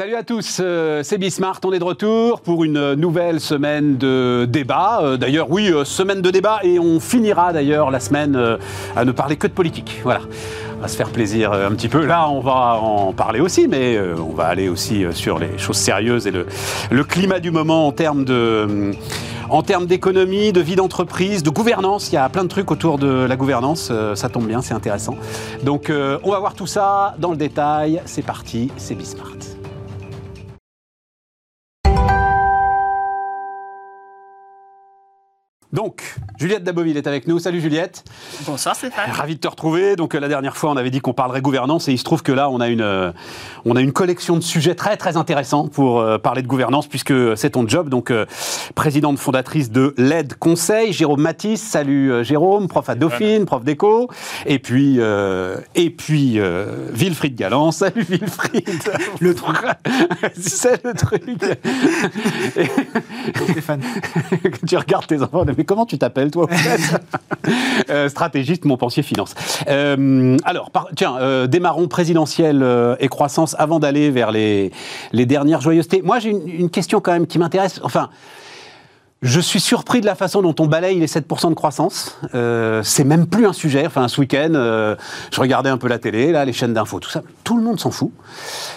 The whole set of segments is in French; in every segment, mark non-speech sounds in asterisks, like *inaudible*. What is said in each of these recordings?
Salut à tous, euh, c'est Bismart, on est de retour pour une nouvelle semaine de débat. Euh, d'ailleurs, oui, euh, semaine de débat et on finira d'ailleurs la semaine à ne parler que de politique. Voilà, va se faire plaisir un petit peu. Là, on va en parler aussi, mais on va aller aussi sur les choses sérieuses et le, climat du moment en termes en termes d'économie, de vie d'entreprise, de gouvernance. Il y a plein de trucs autour de la gouvernance. ça tombe bien, c'est intéressant. Donc, on va voir tout ça dans le détail. C'est parti, c'est Bismart. Donc, Juliette Daboville est avec nous. Salut Juliette. Bonsoir Stéphane. Ravi de te retrouver. Donc euh, la dernière fois, on avait dit qu'on parlerait gouvernance et il se trouve que là, on a une, euh, on a une collection de sujets très très intéressants pour euh, parler de gouvernance puisque c'est ton job. Donc présidente fondatrice de LED Conseil, Jérôme Matisse. Salut Jérôme, prof à Dauphine, prof d'éco. Et puis et puis Wilfried Galland. *laughs* Salut Wilfried. le truc. *laughs* c'est le truc. *laughs* Stéphane. tu regardes tes enfants, mais comment tu t'appelles toi, *laughs* euh, Stratégiste, mon pensier finance. Euh, alors, tiens, euh, démarrons présidentielle et croissance avant d'aller vers les, les dernières joyeusetés. Moi, j'ai une, question quand même qui m'intéresse. Enfin, je suis surpris de la façon dont on balaye les 7% de croissance. Euh, c'est même plus un sujet. Enfin, ce week-end, je regardais un peu la télé, là, les chaînes d'infos, tout ça. Tout le monde s'en fout.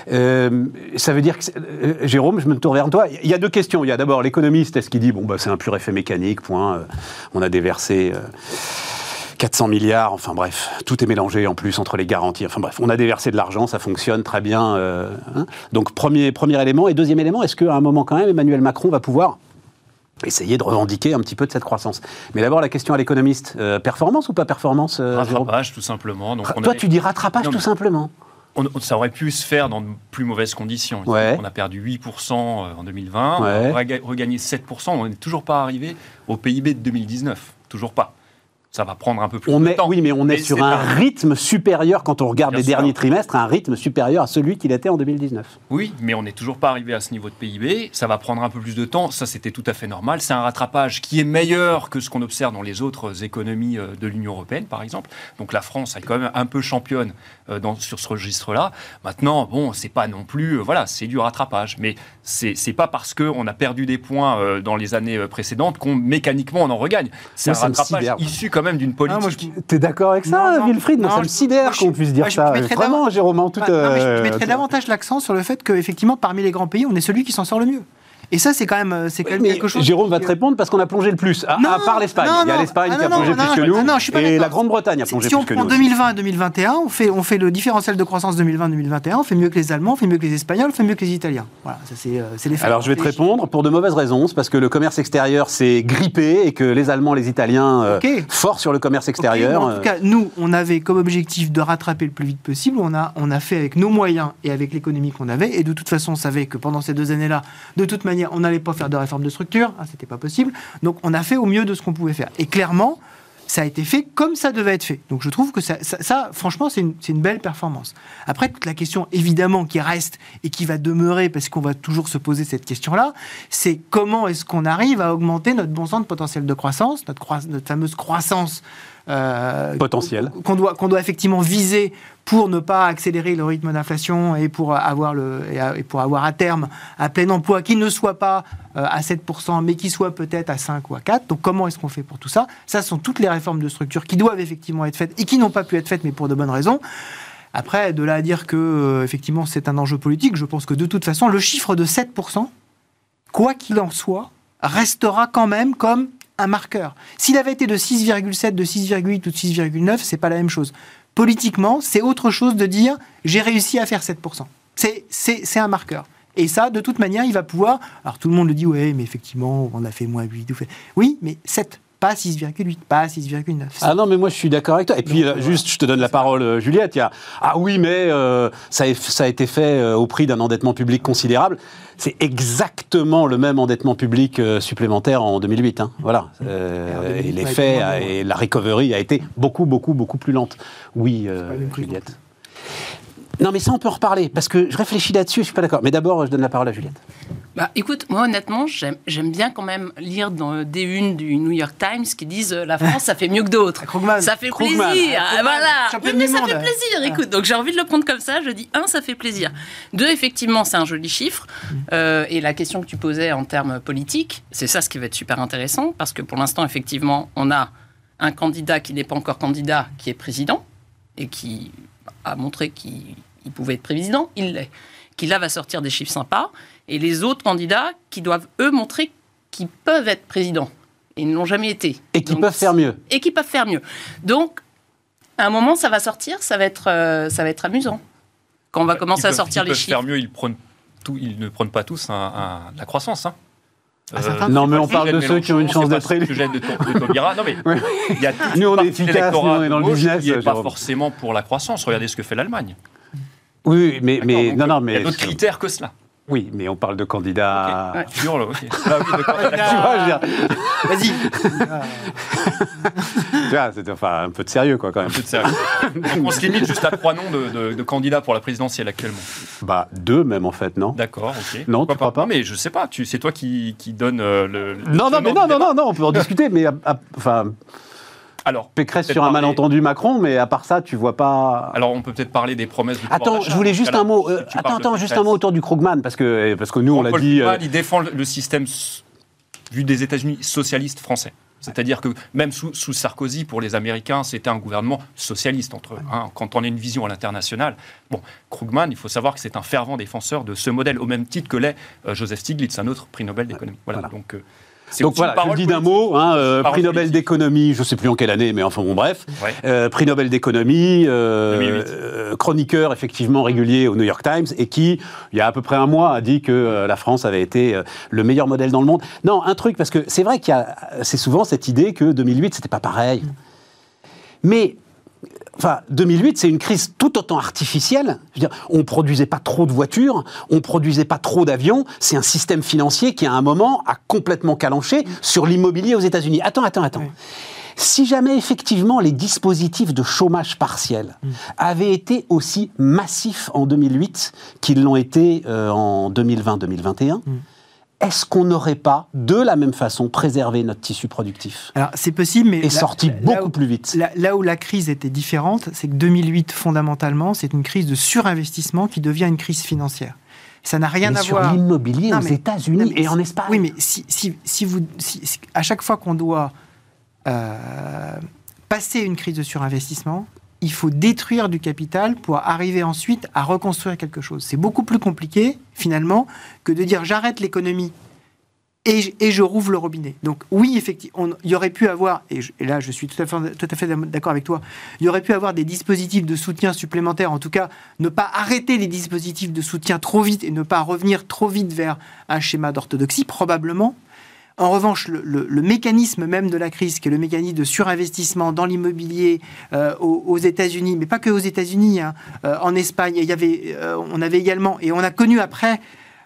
ça veut dire que, Jérôme, je me tourne vers toi. Il y a deux questions. Il y a d'abord l'économiste, est-ce qu'il dit, bon, bah, c'est un pur effet mécanique, point. on a déversé 400 milliards, enfin bref, tout est mélangé en plus entre les garanties. Enfin bref, on a déversé de l'argent, ça fonctionne très bien. Hein. Donc premier, premier élément. Et deuxième élément, est-ce qu'à un moment quand même, Emmanuel Macron va pouvoir essayer de revendiquer un petit peu de cette croissance. Mais d'abord, la question à l'économiste, euh, performance ou pas performance euh, Rattrapage, tout simplement. Donc, Toi, tu dis rattrapage, tout simplement ça aurait pu se faire dans de plus mauvaises conditions. On a perdu 8% euh, en 2020, on a regagné 7%, on n'est toujours pas arrivé au PIB de 2019. Toujours pas ça va prendre un peu plus on de est, temps. Oui, mais on est sur un rythme supérieur, quand on regarde les derniers trimestres, un rythme supérieur à celui qu'il était en 2019. Oui, mais on n'est toujours pas arrivé à ce niveau de PIB. Ça va prendre un peu plus de temps. Ça, c'était tout à fait normal. C'est un rattrapage qui est meilleur que ce qu'on observe dans les autres économies euh, de l'Union européenne, par exemple. Donc la France est quand même un peu championne euh, dans, sur ce registre-là. Maintenant, bon, c'est pas non plus, euh, voilà, c'est du rattrapage. Mais c'est pas parce qu'on a perdu des points dans les années précédentes qu'on mécaniquement on en regagne. C'est un rattrapage issu comme même d'une ah, politique. T'es d'accord avec ça, Wilfried? Moi, ça me sidère qu'on puisse dire ça. Vraiment, Jérôme, en toute. je mettrais davantage l'accent sur le fait qu'effectivement, parmi les grands pays, on est celui qui s'en sort le mieux. Et ça, c'est quand même, euh, c'est quand même quelque chose. Jérôme va te répondre parce qu'on a plongé le plus. À, part l'Espagne. Il y a l'Espagne ah, qui a plongé plus que nous. et la Grande-Bretagne a plongé plus que nous. Si on prend 2020 et 2021, on fait, on fait le différentiel de croissance 2020-2021, on fait mieux que les Allemands, on fait mieux que les Espagnols, on fait mieux que les Italiens. Voilà, ça c'est euh, les faits. Alors je vais te répondre pour de mauvaises raisons. C'est parce que le commerce extérieur s'est grippé et que les Allemands, les Italiens, euh, forts sur le commerce extérieur. en tout cas, nous, on avait comme objectif de rattraper le plus vite possible. On a, on a fait avec nos moyens et avec l'économie qu'on avait. Et de toute façon, on savait que pendant ces deux années-là, de toute manière, on n'allait pas faire de réforme de structure, hein, c'était pas possible. Donc on a fait au mieux de ce qu'on pouvait faire. Et clairement, ça a été fait comme ça devait être fait. Donc je trouve que ça, franchement, c'est une, belle performance. Après, toute la question, évidemment, qui reste et qui va demeurer, parce qu'on va toujours se poser cette question-là, c'est comment est-ce qu'on arrive à augmenter notre bon sens de potentiel de croissance, notre fameuse croissance euh, potentiel qu'on doit, qu'on doit effectivement viser pour ne pas accélérer le rythme d'inflation et pour avoir le et pour avoir à terme un plein emploi qui ne soit pas euh, à 7% mais qui soit peut-être à 5 ou à 4. Donc comment est-ce qu'on fait pour tout ça? Ça sont toutes les réformes de structure qui doivent effectivement être faites et qui n'ont pas pu être faites mais pour de bonnes raisons. Après, de là à dire que euh, effectivement c'est un enjeu politique, je pense que de toute façon le chiffre de 7%, quoi qu'il en soit, restera quand même comme un marqueur. S'il avait été de 6,7, de 6,8 ou de 6,9, c'est pas la même chose. Politiquement, c'est autre chose de dire j'ai réussi à faire 7%. C'est un marqueur. Et ça, de toute manière, il va pouvoir. Alors tout le monde le dit, ouais, mais effectivement, on a fait moins 8. Oui, mais 7 pas 6,8, pas 6,9. Ah non, mais moi je suis d'accord avec toi. Et puis, euh, juste, je te donne la parole, euh, Juliette. Il y a, ah oui, mais euh, ça, a, ça, a, été fait au prix d'un endettement public considérable. C'est exactement le même endettement public supplémentaire en 2008. Hein. Voilà. et l'effet et la recovery a été beaucoup, beaucoup, beaucoup plus lente. Oui, Juliette. Non, mais ça, on peut en reparler, parce que je réfléchis là-dessus, je suis pas d'accord. Mais d'abord, je donne la parole à Juliette. bah, écoute, moi honnêtement, j'aime bien quand même lire dans des unes du New York Times qui disent euh, la France, ça fait mieux que d'autres. *laughs* Ça fait plaisir. Ah, voilà. Oui, mais ça fait plaisir. Écoute, donc j'ai envie de le prendre comme ça. Je dis un, ça fait plaisir. Deux, effectivement, c'est un joli chiffre. Mm. Euh, et la question que tu posais en termes politiques, c'est ça ce qui va être super intéressant parce que pour l'instant, effectivement, on a un candidat qui n'est pas encore candidat, qui est président et qui a montré qu'il pouvait être président. Il l'est. Qui là va sortir des chiffres sympas et les autres candidats qui doivent, eux, montrer qu'ils peuvent être présidents. Et ils ne l'ont jamais été. Et qui peuvent faire mieux. Et qui peuvent faire mieux. Donc, à un moment, ça va sortir, ça va être, euh, ça va être amusant. Quand on va commencer à sortir les chiffres. faire mieux, ils, prennent tout, ils ne prennent pas tous la croissance. Hein. Euh, non, mais on parle de ceux qui ont une chance d'être élus. sujet de, de Non, mais *laughs* il y a nous, on est efficace, nous, on est dans le business. Qui n'est pas forcément pour la croissance. Regardez ce que fait l'Allemagne. Oui, mais, mais non, non, mais il y a d'autres critères que cela. Oui, mais on parle de candidats. Okay. Ouais. ok. *laughs* Ah oui, de *laughs* candidats. Vas-y. *laughs* tu vois, c'est enfin un peu de sérieux, quoi, quand même. Un peu de sérieux. on se limite juste à trois noms de, de, candidats pour la présidentielle actuellement. Bah, deux même, en fait, non D'accord, ok. Non, tu crois pas, Mais je sais pas, tu, c'est toi qui, qui donne euh, le, Non, non, mais non, non, non, non, on peut en discuter, mais enfin. Alors, Pécresse sur un malentendu Macron, mais à part ça, tu vois pas. Alors, on peut peut-être parler des promesses du Attends, je voulais juste un mot. Euh, attends, attends, juste un mot autour du Krugman, parce que parce que nous, on, l'a dit. Krugman, euh, il défend le système vu des États-Unis socialiste français. C'est-à-dire que même sous, Sarkozy, pour les Américains, c'était un gouvernement socialiste entre hein, quand on a une vision à l'international. Bon, Krugman, il faut savoir que c'est un fervent défenseur de ce modèle, au même titre que l'est euh, Joseph Stiglitz, un autre prix Nobel d'économie. Voilà, donc. Donc voilà, je dis d'un mot, hein, euh, prix Nobel d'économie, je ne sais plus en quelle année, mais enfin bon, bref, euh, prix Nobel d'économie, euh, chroniqueur effectivement régulier au New York Times, et qui, il y a à peu près un mois, a dit que la France avait été le meilleur modèle dans le monde. Non, un truc, parce que c'est vrai qu'il y a, c'est souvent cette idée que 2008, c'était pas pareil. Mais Enfin, 2008, c'est une crise tout autant artificielle. Je veux dire, on produisait pas trop de voitures, on produisait pas trop d'avions. C'est un système financier qui, à un moment, a complètement calanché sur l'immobilier aux États-Unis. Attends, attends, attends. Si jamais effectivement les dispositifs de chômage partiel mm. avaient été aussi massifs en 2008 qu'ils l'ont été euh, en 2020-2021, est-ce qu'on n'aurait pas, de la même façon, préservé notre tissu productif Alors, c'est possible, mais. Et sorti beaucoup plus vite. Là, où la crise était différente, c'est que 2008, fondamentalement, c'est une crise de surinvestissement qui devient une crise financière. Ça n'a rien à sur voir. Sur l'immobilier aux États-Unis et en Espagne. Oui, mais si, si, vous, à chaque fois qu'on doit euh, passer une crise de surinvestissement, il faut détruire du capital pour arriver ensuite à reconstruire quelque chose. C'est beaucoup plus compliqué, finalement, que de dire j'arrête l'économie et, je rouvre le robinet. Donc oui, effectivement, il y aurait pu avoir, et, là je suis tout à fait, tout à fait d'accord avec toi, il y aurait pu avoir des dispositifs de soutien supplémentaires, en tout cas ne pas arrêter les dispositifs de soutien trop vite et ne pas revenir trop vite vers un schéma d'orthodoxie, probablement. En revanche, le, mécanisme même de la crise, qui est le mécanisme de surinvestissement dans l'immobilier euh, aux, États-Unis, mais pas que aux États-Unis, hein, euh, en Espagne, il y avait, euh, on avait également, et on a connu après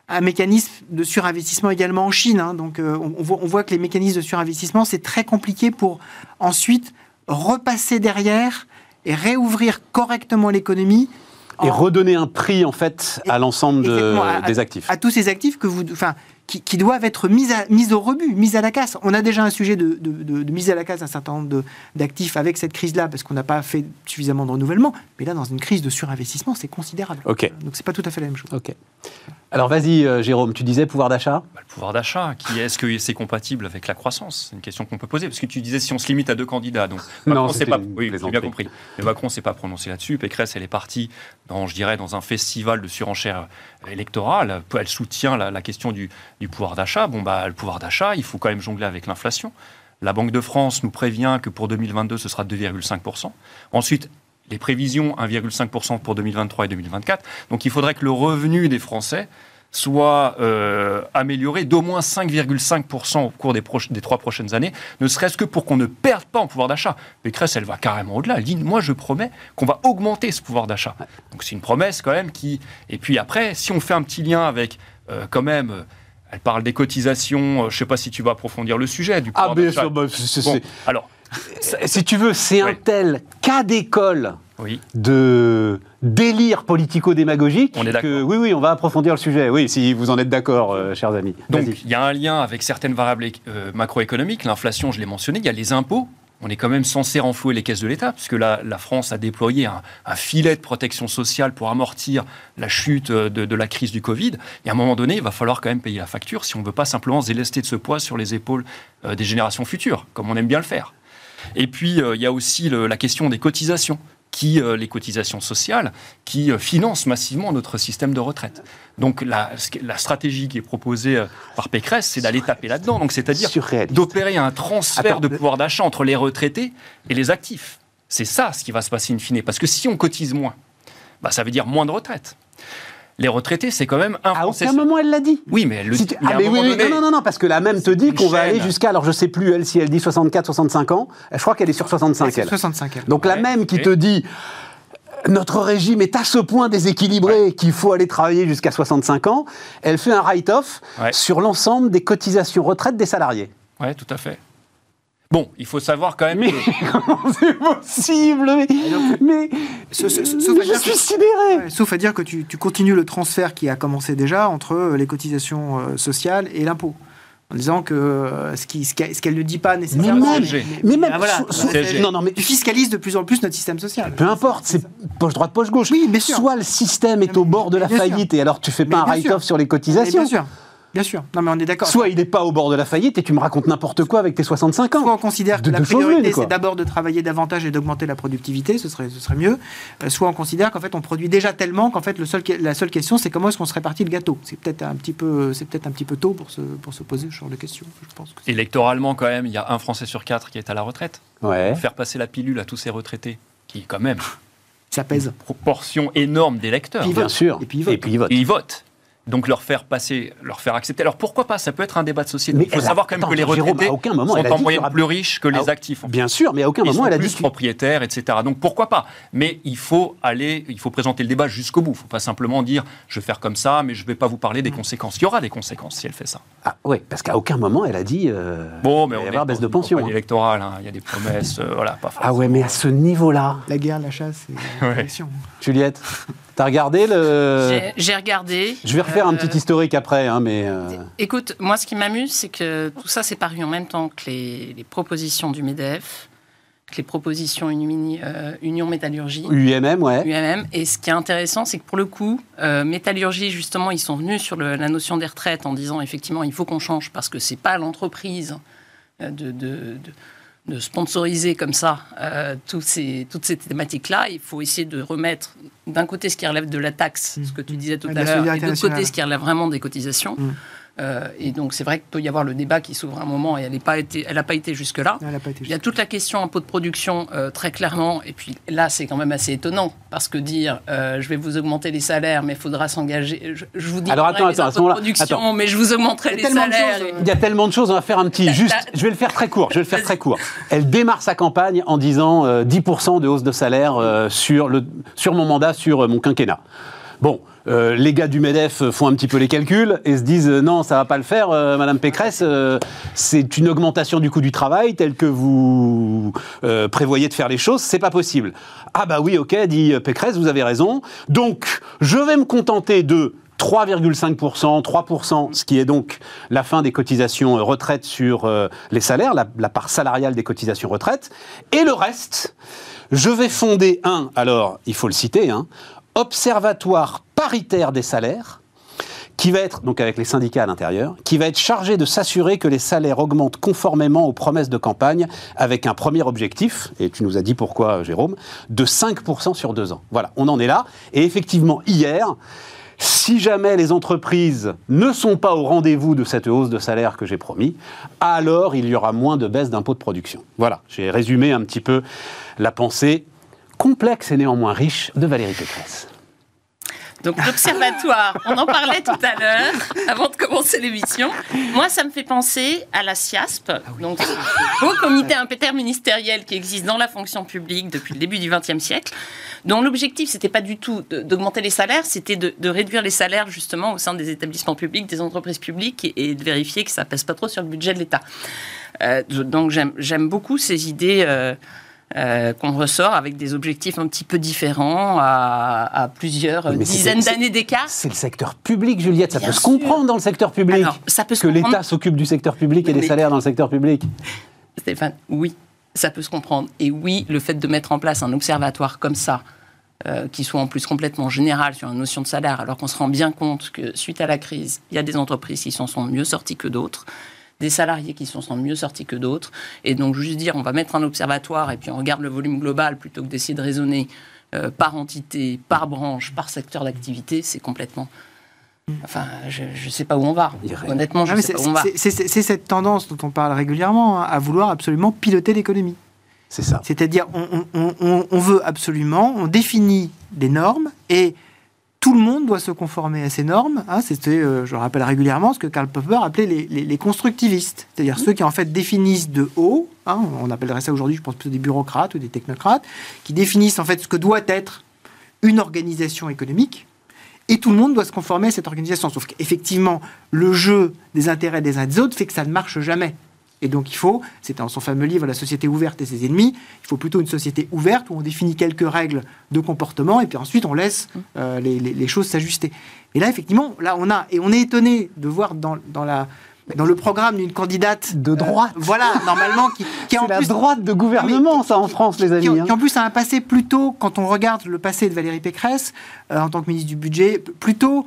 un mécanisme de surinvestissement également en Chine. Hein. donc on, voit, on, voit, que les mécanismes de surinvestissement, c'est très compliqué pour ensuite repasser derrière et réouvrir correctement l'économie et redonner un prix en fait à l'ensemble des actifs. À tous ces actifs que vous, enfin, qui, doivent être mises, à, au rebut, mises à la casse. On a déjà un sujet de, de, mise à la casse d'un certain nombre d'actifs avec cette crise-là, parce qu'on n'a pas fait suffisamment de renouvellement. Mais là, dans une crise de surinvestissement, c'est considérable. Ok. Donc, c'est pas tout à fait la même chose. Alors, vas-y, euh, Jérôme, tu disais pouvoir d'achat? Bah, Le pouvoir d'achat, qui est-ce que c'est compatible avec la croissance? C'est une question qu'on peut poser, parce que tu disais si on se limite à deux candidats. Donc, Macron, c'est pas. Oui, j'ai bien compris. Mais Macron s'est pas prononcé là-dessus. Pécresse, elle est partie dans, je dirais, dans un festival de surenchère électorale. Elle soutient la, question du, du pouvoir d'achat. Bon, bah, le pouvoir d'achat, il faut quand même jongler avec l'inflation. La Banque de France nous prévient que pour 2022, ce sera 2,5%. Ensuite, les prévisions 1,5% pour 2023 et 2024. Donc il faudrait que le revenu des Français soit euh, amélioré d'au moins 5,5% au cours des, des, trois prochaines années, ne serait-ce que pour qu'on ne perde pas en pouvoir d'achat. Pécresse, elle va carrément au-delà. Elle dit, moi je promets qu'on va augmenter ce pouvoir d'achat. Donc c'est une promesse quand même qui... Et puis après, si on fait un petit lien avec euh, quand même... Euh, elle parle des cotisations, je ne sais pas si tu vas approfondir le sujet du ah, bien sûr, bah, alors, si tu veux, c'est un tel cas d'école de délire politico-démagogique. On est d'accord. Oui, oui, on va approfondir le sujet. Oui, si vous en êtes d'accord, euh, chers amis. Donc, il y a un lien avec certaines variables euh, macroéconomiques. L'inflation, je l'ai mentionné. Il y a les impôts. On est quand même censé renflouer les caisses de l'État, puisque la, la, France a déployé un, filet de protection sociale pour amortir la chute euh, de, la crise du Covid. Et à un moment donné, il va falloir quand même payer la facture si on ne veut pas simplement zélester de ce poids sur les épaules des générations futures, comme on aime bien le faire. Et puis, il y a aussi la question des cotisations qui, euh, les cotisations sociales, qui euh, financent massivement notre système de retraite. Donc la, la stratégie qui est proposée euh, par Pécresse, c'est d'aller taper là-dedans. Donc c'est-à-dire d'opérer un transfert de pouvoir d'achat entre les retraités et les actifs. C'est ça ce qui va se passer in fine. Parce que si on cotise moins, bah, ça veut dire moins de retraite les retraités, c'est quand même un À aucun moment, elle l'a dit. Oui, mais elle le dit. Ah, mais oui, non, non, non, parce que la même te dit qu'on va aller jusqu'à, alors je sais plus, elle, si elle dit 64, 65 ans, je crois qu'elle est sur 65, elle. 65, elle. Donc la même qui te dit notre régime est à ce point déséquilibré qu'il faut aller travailler jusqu'à 65 ans, elle fait un write-off sur l'ensemble des cotisations retraite des salariés. Oui, tout à fait. Bon, il faut savoir quand même. Mais *laughs* comment c'est possible Mais, sauf je suis sidéré. sauf à dire que tu, continues le transfert qui a commencé déjà entre euh, les cotisations euh, sociales et l'impôt. En disant que euh, ce qu'elle ce ne dit pas nécessairement. Mais même, non, non, mais tu fiscalises de plus en plus notre système social. Peu importe, c'est poche droite, poche gauche. Oui, bien sûr. Soit le système est au bord de la faillite et alors tu fais pas un write-off sur les cotisations. bien sûr. Bien sûr. Non, mais on est d'accord. Soit il n'est pas au bord de la faillite et tu me racontes n'importe quoi avec tes 65 ans. Soit on considère que la priorité, c'est d'abord de travailler davantage et d'augmenter la productivité, ce serait, ce serait mieux. Euh, soit on considère qu'en fait, on produit déjà tellement qu'en fait, le seul, la seule question, c'est comment est-ce qu'on se répartit le gâteau. C'est peut-être un, petit peu, peut un petit peu tôt pour se, pour se poser ce genre de questions. Je pense Électoralement, quand même, il y a un Français sur quatre qui est à la retraite. Ouais. Faire passer la pilule à tous ces retraités, qui, quand même. Ça pèse. Une proportion énorme d'électeurs. Bien sûr. Et puis ils votent. Et ils votent donc leur faire passer, leur faire accepter. Alors pourquoi pas? Ça peut être un débat de société. il faut savoir quand même que les retraités aucun moment, sont en moyenne plus riches que les actifs. Bien sûr, mais à aucun moment elle a plus dit propriétaires, etc. Donc pourquoi pas? Mais il faut aller, il faut présenter le débat jusqu'au bout. Il ne faut pas simplement dire je vais faire comme ça, mais je ne vais pas vous parler des conséquences. Il y aura des conséquences si elle fait ça. Ah oui, parce qu'à aucun moment elle a dit euh, bon, mais il va y avoir baisse de pension. Hein. électorale, hein. il y a des promesses, euh, voilà, pas Ah ouais, mais à ce niveau-là. La guerre, la chasse, et *laughs* l'élection. Juliette. *laughs* T'as regardé le. J'ai regardé. Je vais refaire un petit euh, historique après, hein, mais. Euh, écoute, moi, ce qui m'amuse, c'est que tout ça s'est paru en même temps que les, propositions du MEDEF, que les propositions euh, Union Métallurgie. UMM, ouais. UMM. Et ce qui est intéressant, c'est que pour le coup, Métallurgie, justement, ils sont venus sur la notion des retraites en disant effectivement, il faut qu'on change parce que c'est pas l'entreprise de, de de sponsoriser comme ça euh, toutes ces, toutes ces thématiques-là, il faut essayer de remettre d'un côté ce qui relève de la taxe, ce que tu disais tout à l'heure, et de l'autre côté ce qui relève vraiment des cotisations. Mm. Euh, et donc c'est vrai qu'il peut y avoir le débat qui s'ouvre un moment et elle n'a pas été, elle pas été jusque là. Il y a toute la question impôt de production euh, très clairement. Et puis là c'est quand même assez étonnant parce que dire euh, je vais vous augmenter les salaires, mais il faudra s'engager. Je, vous dis Alors attends, attends, de production, mais je vous augmenterai les salaires. Il y a tellement de choses. On va faire un petit juste. Je vais le faire très court. Je vais le faire très court. Elle démarre sa campagne en disant 10% de hausse de salaire sur le sur mon mandat, sur mon quinquennat. Bon, euh, les gars du MEDEF font un petit peu les calculs et se disent euh, non, ça va pas le faire, euh, Madame Pécresse, c'est une augmentation du coût du travail telle que vous prévoyez de faire les choses, c'est pas possible. Ah bah oui, ok, dit Pécresse, vous avez raison. Donc, je vais me contenter de 3,5%, 3%, ce qui est donc la fin des cotisations retraite sur les salaires, la, la, part salariale des cotisations retraite, et le reste, je vais fonder un, alors il faut le citer, hein, observatoire paritaire des salaires qui va être, donc avec les syndicats à l'intérieur, qui va être chargé de s'assurer que les salaires augmentent conformément aux promesses de campagne, avec un premier objectif, et tu nous as dit pourquoi, Jérôme, de 5% sur deux ans. Voilà, on en est là. Et effectivement, hier, si jamais les entreprises ne sont pas au rendez-vous de cette hausse de salaire que j'ai promis, alors il y aura moins de baisse d'impôts de production. Voilà, j'ai résumé un petit peu la pensée complexe et néanmoins riche de Valérie Pécresse. Donc l'observatoire, on en parlait tout à l'heure, avant de commencer l'émission. Moi, ça me fait penser à la CIASP, ah donc beau comité interministériel qui existe dans la fonction publique depuis le début du XXe siècle, dont l'objectif, c'était pas du tout d'augmenter les salaires, c'était de, réduire les salaires justement au sein des établissements publics, des entreprises publiques, et, de vérifier que ça pèse pas trop sur le budget de l'État. Euh, donc j'aime beaucoup ces idées. Euh, euh, qu'on ressort avec des objectifs un petit peu différents à, plusieurs dizaines d'années d'écart. C'est le secteur public, Juliette. Ça peut se comprendre dans le secteur public. ça peut que l'État s'occupe du secteur public et des salaires dans le secteur public. Stéphane, oui, ça peut se comprendre. Et oui, le fait de mettre en place un observatoire comme ça, euh, qui soit en plus complètement général sur la notion de salaire, alors qu'on se rend bien compte que suite à la crise, il y a des entreprises qui s'en sont mieux sorties que d'autres des salariés qui sont mieux sortis que d'autres. Et donc, juste dire, on va mettre un observatoire et puis on regarde le volume global plutôt que d'essayer de raisonner euh, par entité, par branche, par secteur d'activité, c'est complètement. Enfin, je ne sais pas où on va. Honnêtement, je ne sais pas où on va. C'est cette tendance dont on parle régulièrement, hein, à vouloir absolument piloter l'économie. C'est ça. C'est-à-dire, on, on, veut absolument, on définit des normes et tout le monde doit se conformer à ces normes. Hein, C'était, euh, je rappelle régulièrement, ce que Karl Popper appelait les, constructivistes, c'est-à-dire ceux qui en fait définissent de haut, hein, on appellerait ça aujourd'hui, je pense plutôt des bureaucrates ou des technocrates, qui définissent en fait ce que doit être une organisation économique. Et tout le monde doit se conformer à cette organisation. Sauf qu'effectivement, le jeu des intérêts des uns des autres fait que ça ne marche jamais. Et donc il faut, c'est dans son fameux livre La société ouverte et ses ennemis, il faut plutôt une société ouverte où on définit quelques règles de comportement et puis ensuite on laisse mmh. euh, les, choses s'ajuster. Et là effectivement, là on a, et on est étonné de voir dans, dans la, dans le programme d'une candidate de droite. Euh, voilà, normalement, qui, qui est en la droite de gouvernement, ça, en France, les amis. Qui, qui, en plus a un passé plutôt, quand on regarde le passé de Valérie Pécresse, euh, en tant que ministre du Budget, plutôt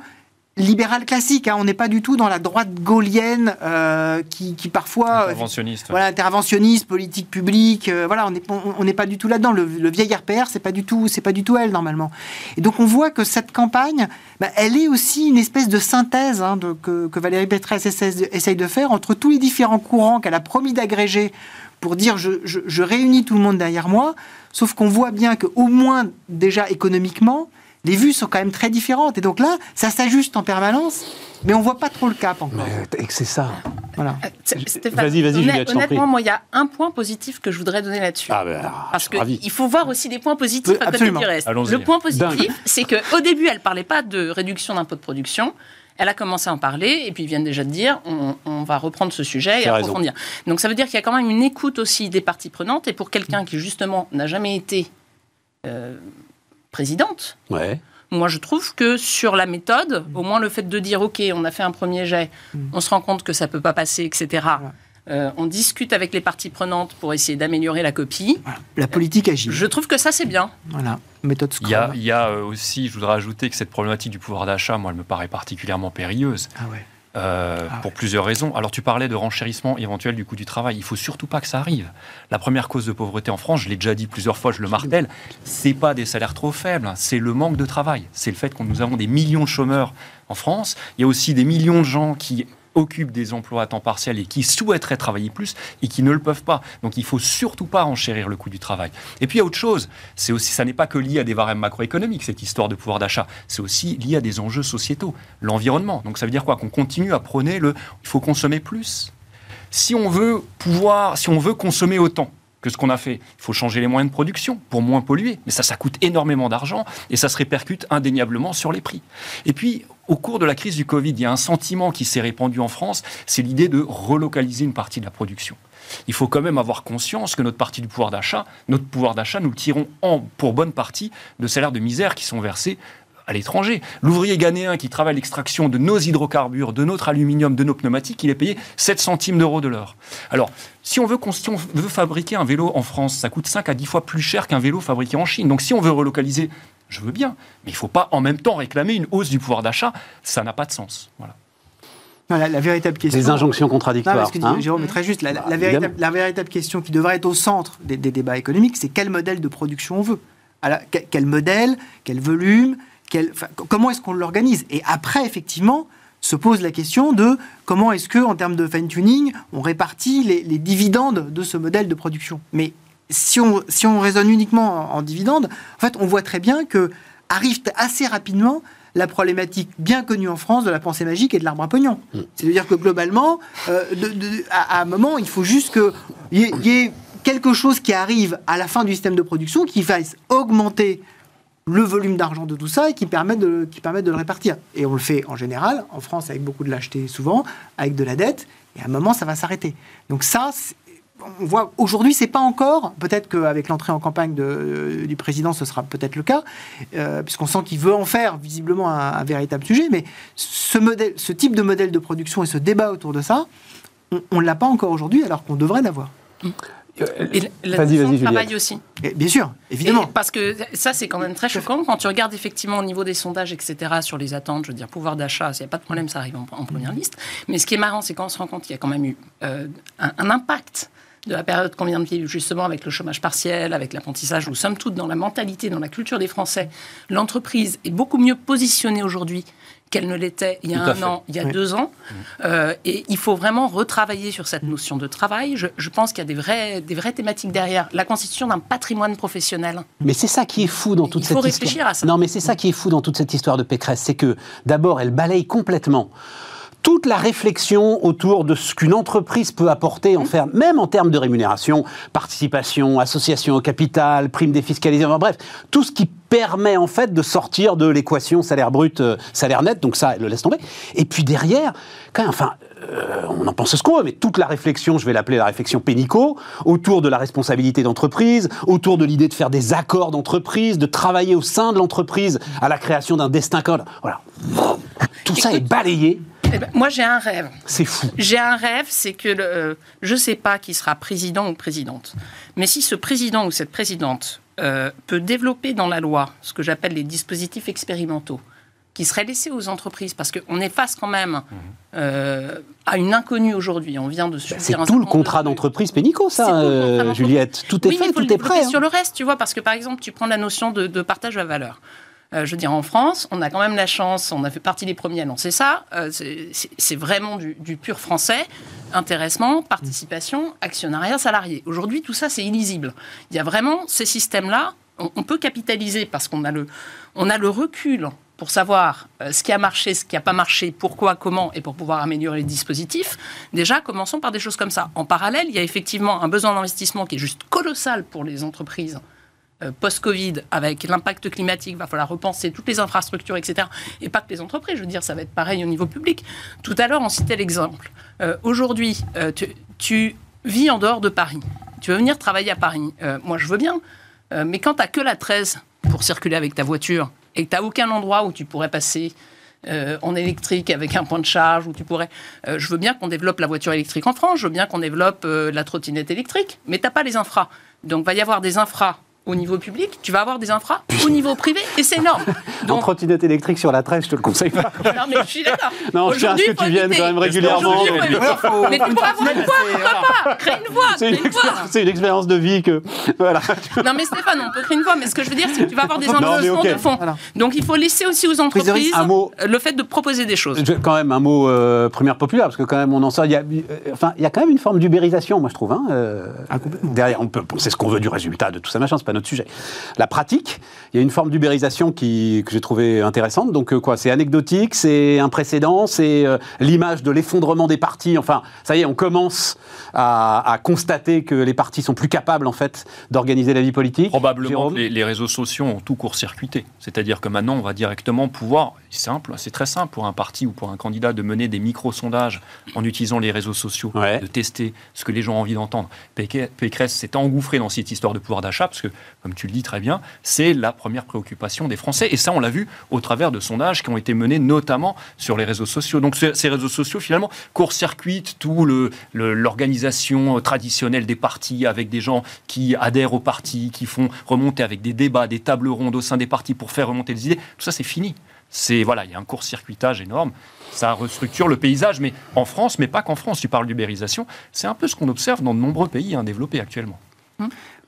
libéral classique. Hein. On n'est pas du tout dans la droite gaulienne euh, qui, parfois interventionniste, voilà interventionniste, politique publique. Euh, voilà, on n'est on, pas du tout là-dedans. Le, vieil RPR, c'est pas du tout, c'est pas du tout elle normalement. Et donc on voit que cette campagne, bah, elle est aussi une espèce de synthèse hein, de, que, Valérie Pécresse essaye de faire entre tous les différents courants qu'elle a promis d'agréger pour dire je, je réunis tout le monde derrière moi. Sauf qu'on voit bien qu'au moins déjà économiquement, les vues sont quand même très différentes. Et donc là, ça s'ajuste en permanence, mais on voit pas trop le cap encore. Mais c'est ça. Voilà. Euh, vas-y, vas-y, Juliette, Honnêtement, moi, il y a un point positif que je voudrais donner là-dessus. Ah ben, Parce qu'il faut voir aussi des points positifs à côté du reste. Le point positif, c'est qu'au début, elle parlait pas de réduction d'impôts de production. Elle a commencé à en parler, et puis ils viennent déjà de dire on, va reprendre ce sujet et approfondir. Donc ça veut dire qu'il y a quand même une écoute aussi des parties prenantes, et pour quelqu'un qui justement n'a jamais été euh, présidente. Ouais. Moi, je trouve que sur la méthode, au moins le fait de dire, OK, on a fait un premier jet, mm. on se rend compte que ça ne peut pas passer, etc. Euh, on discute avec les parties prenantes pour essayer d'améliorer la copie. La politique agit. Je trouve que ça, c'est bien. Voilà, méthode Il y a, il y a aussi, je voudrais ajouter que cette problématique du pouvoir d'achat, moi, elle me paraît particulièrement périlleuse. Ah ouais. Euh, ah pour plusieurs raisons. Alors tu parlais de renchérissement éventuel du coût du travail. Il faut surtout pas que ça arrive. La première cause de pauvreté en France, je l'ai déjà dit plusieurs fois, je le martèle, c'est pas des salaires trop faibles, hein. c'est le manque de travail. C'est le fait que nous avons des millions de chômeurs en France. Il y a aussi des millions de gens qui occupent des emplois à temps partiel et qui souhaiteraient travailler plus et qui ne le peuvent pas. Donc il faut surtout pas enchérir le coût du travail. Et puis il y a autre chose, c'est aussi ça n'est pas que lié à des barèmes macroéconomiques cette histoire de pouvoir d'achat, c'est aussi lié à des enjeux sociétaux, l'environnement. Donc ça veut dire quoi? Qu'on continue à prôner le il faut consommer plus. Si on veut pouvoir, si on veut consommer autant, que ce qu'on a fait. Il faut changer les moyens de production pour moins polluer. Mais ça, ça coûte énormément d'argent et ça se répercute indéniablement sur les prix. Et puis, au cours de la crise du Covid, il y a un sentiment qui s'est répandu en France, c'est l'idée de relocaliser une partie de la production. Il faut quand même avoir conscience que notre partie du pouvoir d'achat, notre pouvoir d'achat, nous le tirons pour bonne partie de salaires de misère qui sont versés à l'étranger. L'ouvrier ghanéen qui travaille l'extraction de nos hydrocarbures, de notre aluminium, de nos pneumatiques, il est payé 7 centimes d'euros de l'heure. Alors, si on, veut, veut fabriquer un vélo en France, ça coûte 5 à 10 fois plus cher qu'un vélo fabriqué en Chine. Donc si on veut relocaliser, je veux bien, mais il ne faut pas en même temps réclamer une hausse du pouvoir d'achat, ça n'a pas de sens. Voilà. la, véritable question. Les injonctions contradictoires. Non, que, Jérôme est très juste. La, bah, véritable, question qui devrait être au centre des, débats économiques, c'est quel modèle de production on veut? quel modèle, quel volume, comment est-ce qu'on l'organise? Et après, effectivement, se pose la question de comment est-ce que, en termes de fine-tuning, on répartit les, dividendes de ce modèle de production. Mais si on, si on raisonne uniquement en, dividendes, en fait, on voit très bien que arrive assez rapidement la problématique bien connue en France de la pensée magique et de l'arbre à pognon. Mm. C'est-à-dire que globalement, euh, à, un moment, il faut juste qu'il y, y, ait quelque chose qui arrive à la fin du système de production qui fasse augmenter le volume d'argent de tout ça et qui permet de, qui permet de le répartir. Et on le fait en général, en France avec beaucoup de lâcheté souvent, avec de la dette, et à un moment ça va s'arrêter. Donc ça, on voit aujourd'hui, c'est pas encore. Peut-être qu'avec l'entrée en campagne de, du président, ce sera peut-être le cas, euh, puisqu'on sent qu'il veut en faire visiblement un, véritable sujet. Mais ce, modèle, ce type de modèle de production et ce débat autour de ça, on ne l'a pas encore aujourd'hui, alors qu'on devrait l'avoir. Et le travail aussi. bien sûr, évidemment. parce que ça, c'est quand même très choquant. Quand tu regardes effectivement au niveau des sondages, etc., sur les attentes, je veux dire, pouvoir d'achat, s'il n'y a pas de problème, ça arrive en, première liste. Mais ce qui est marrant, c'est qu'on se rend compte qu'il y a quand même eu euh, un, impact de la période qu'on vient de vivre, justement avec le chômage partiel, avec l'apprentissage, où sommes toutes dans la mentalité, dans la culture des Français, l'entreprise est beaucoup mieux positionnée aujourd'hui qu'elle ne l'était il y a un an, il y a deux ans. Euh, et il faut vraiment retravailler sur cette notion de travail. Je, pense qu'il y a des vraies, des vraies thématiques derrière. La constitution d'un patrimoine professionnel. Mais c'est ça qui est fou dans toute cette histoire. Il faut réfléchir à ça. Non, mais c'est ça qui est fou dans toute cette histoire de Pécresse. C'est que d'abord, elle balaye complètement toute la réflexion autour de ce qu'une entreprise peut apporter, en faire, même en termes de rémunération, participation, association au capital, prime défiscalisée, bref, tout ce qui permet en fait de sortir de l'équation salaire brut, euh, salaire net, donc ça, elle le laisse tomber. Et puis derrière, quand même, enfin, euh, on en pense ce qu'on veut, mais toute la réflexion, je vais l'appeler la réflexion pénico, autour de la responsabilité d'entreprise, autour de l'idée de faire des accords d'entreprise, de travailler au sein de l'entreprise à la création d'un destin code. Voilà. Tout ça est balayé eh ben, moi, j'ai un rêve. C'est fou. J'ai un rêve, c'est que euh, je ne sais pas qui sera président ou présidente. Mais si ce président ou cette présidente euh, peut développer dans la loi ce que j'appelle les dispositifs expérimentaux, qui seraient laissés aux entreprises, parce qu'on est face quand même mmh. euh, à une inconnue aujourd'hui. On vient de bah, C'est tout le contrat d'entreprise pénico, ça, Juliette. Tout est fait, tout est prêt. Sur hein. le reste, tu vois, parce que par exemple, tu prends la notion de, de partage de valeur. Euh, je veux dire, en France, on a quand même la chance, on a fait partie des premiers à annoncer ça. Euh, c'est vraiment du, pur français. Intéressement, participation, actionnariat salarié. Aujourd'hui, tout ça, c'est illisible. Il y a vraiment ces systèmes-là. On, peut capitaliser parce qu'on a, le, on a le recul pour savoir euh, ce qui a marché, ce qui n'a pas marché, pourquoi, comment, et pour pouvoir améliorer les dispositifs, déjà, commençons par des choses comme ça. En parallèle, il y a effectivement un besoin d'investissement qui est juste colossal pour les entreprises post-Covid, avec l'impact climatique, il va falloir repenser toutes les infrastructures, etc. Et pas que les entreprises, je veux dire, ça va être pareil au niveau public. Tout à l'heure, on citait l'exemple. Euh, aujourd'hui, euh, tu, vis en dehors de Paris. Tu veux venir travailler à Paris. moi, je veux bien. mais quand tu n'as que la 13 pour circuler avec ta voiture et que tu n'as aucun endroit où tu pourrais passer en électrique avec un point de charge, où tu pourrais. je veux bien qu'on développe la voiture électrique en France, je veux bien qu'on développe la trottinette électrique, mais tu n'as pas les infras. Donc, il va y avoir des infras au niveau public, tu vas avoir des infras au niveau privé et c'est énorme. *laughs* Donc, en trottinette électrique sur la 13, je te le conseille pas. *laughs* non, mais je suis d'accord. Non, je tiens à ce que tu viennes quand même régulièrement. Mais tu pourras avoir une voix, pourquoi pas Crée une voix, C'est une, une, expérience de vie que. Voilà. Non, mais Stéphane, on peut créer une voix, mais ce que je veux dire, c'est que tu vas avoir des investissements de fond. Donc il faut laisser aussi aux entreprises le fait de proposer des choses. Quand même un mot euh, première populaire, parce que quand même on en sort. Il y a, euh, enfin, il y a quand même une forme d'ubérisation, moi je trouve. Hein, euh, ah, derrière, on peut, c'est ce qu'on veut du résultat de tout ça, machin, c'est notre sujet. La pratique, il y a une forme d'ubérisation que j'ai trouvé intéressante. Donc, euh, quoi, c'est anecdotique, c'est un précédent, c'est euh, l'image de l'effondrement des partis. Enfin, ça y est, on commence à, constater que les partis sont plus capables, en fait, d'organiser la vie politique. Probablement les, les, réseaux sociaux ont tout court-circuité. C'est-à-dire que maintenant, on va directement pouvoir, c'est simple, c'est très simple pour un parti ou pour un candidat de mener des micro-sondages en utilisant les réseaux sociaux, de tester ce que les gens ont envie d'entendre. Pécresse s'est engouffré dans cette histoire de pouvoir d'achat, parce que, comme tu le dis très bien, c'est la première préoccupation des Français. Et ça, on l'a vu au travers de sondages qui ont été menés notamment sur les réseaux sociaux. Donc ces réseaux sociaux, finalement, court-circuitent tout l'organisation le, traditionnelle des partis avec des gens qui adhèrent aux partis, qui font remonter avec des débats, des tables rondes au sein des partis pour faire remonter les idées. Tout ça, c'est fini. C'est voilà, il y a un court-circuitage énorme. Ça restructure le paysage, mais en France, mais pas qu'en France. Tu parles d'ubérisation, c'est un peu ce qu'on observe dans de nombreux pays hein, développés actuellement.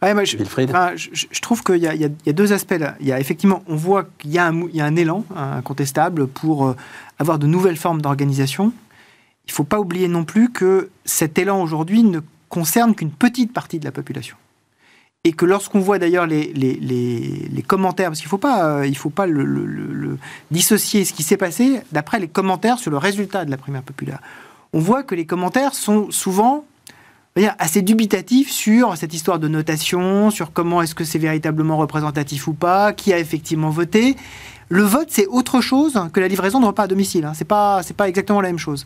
Hum je, trouve qu'il y, a deux aspects là. Il y a effectivement, on voit qu'il y, a un élan incontestable pour euh, avoir de nouvelles formes d'organisation. Il ne faut pas oublier non plus que cet élan aujourd'hui ne concerne qu'une petite partie de la population. Et que lorsqu'on voit d'ailleurs les, les, commentaires, parce qu'il ne faut pas, euh, il faut pas le, dissocier ce qui s'est passé d'après les commentaires sur le résultat de la primaire populaire, on voit que les commentaires sont souvent assez dubitatif sur cette histoire de notation, sur comment est-ce que c'est véritablement représentatif ou pas, qui a effectivement voté. Le vote, c'est autre chose que la livraison de repas à domicile. Hein. C'est pas, pas exactement la même chose.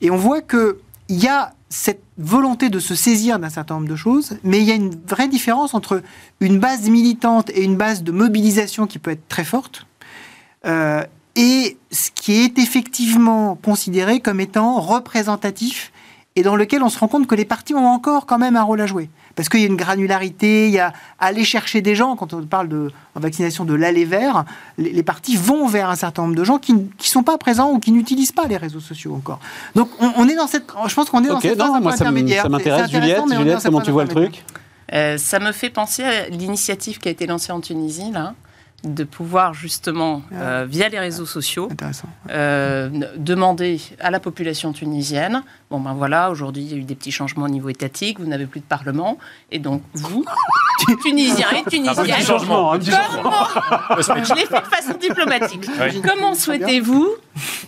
Et on voit que il y a cette volonté de se saisir d'un certain nombre de choses, mais il y a une vraie différence entre une base militante et une base de mobilisation qui peut être très forte, euh, et ce qui est effectivement considéré comme étant représentatif et dans lequel on se rend compte que les partis ont encore quand même un rôle à jouer. Parce qu'il y a une granularité, il y a aller chercher des gens, quand on parle de en vaccination de l'aller vers, les, partis vont vers un certain nombre de gens qui ne sont pas présents ou qui n'utilisent pas les réseaux sociaux encore. Donc on, est dans cette... Je pense qu'on est dans cette phase moi, ça m'intéresse. Juliette, Juliette comment tu vois le truc? Euh, Ça me fait penser à l'initiative qui a été lancée en Tunisie, là de pouvoir justement, ah. euh, via les réseaux sociaux, euh, demander à la population tunisienne, bon ben voilà, aujourd'hui il y a eu des petits changements au niveau étatique, vous n'avez plus de parlement, et donc vous, *laughs* Tunisiens et *laughs* Tunisiennes, un changement, *laughs* je l'ai fait de façon diplomatique. Comment souhaitez-vous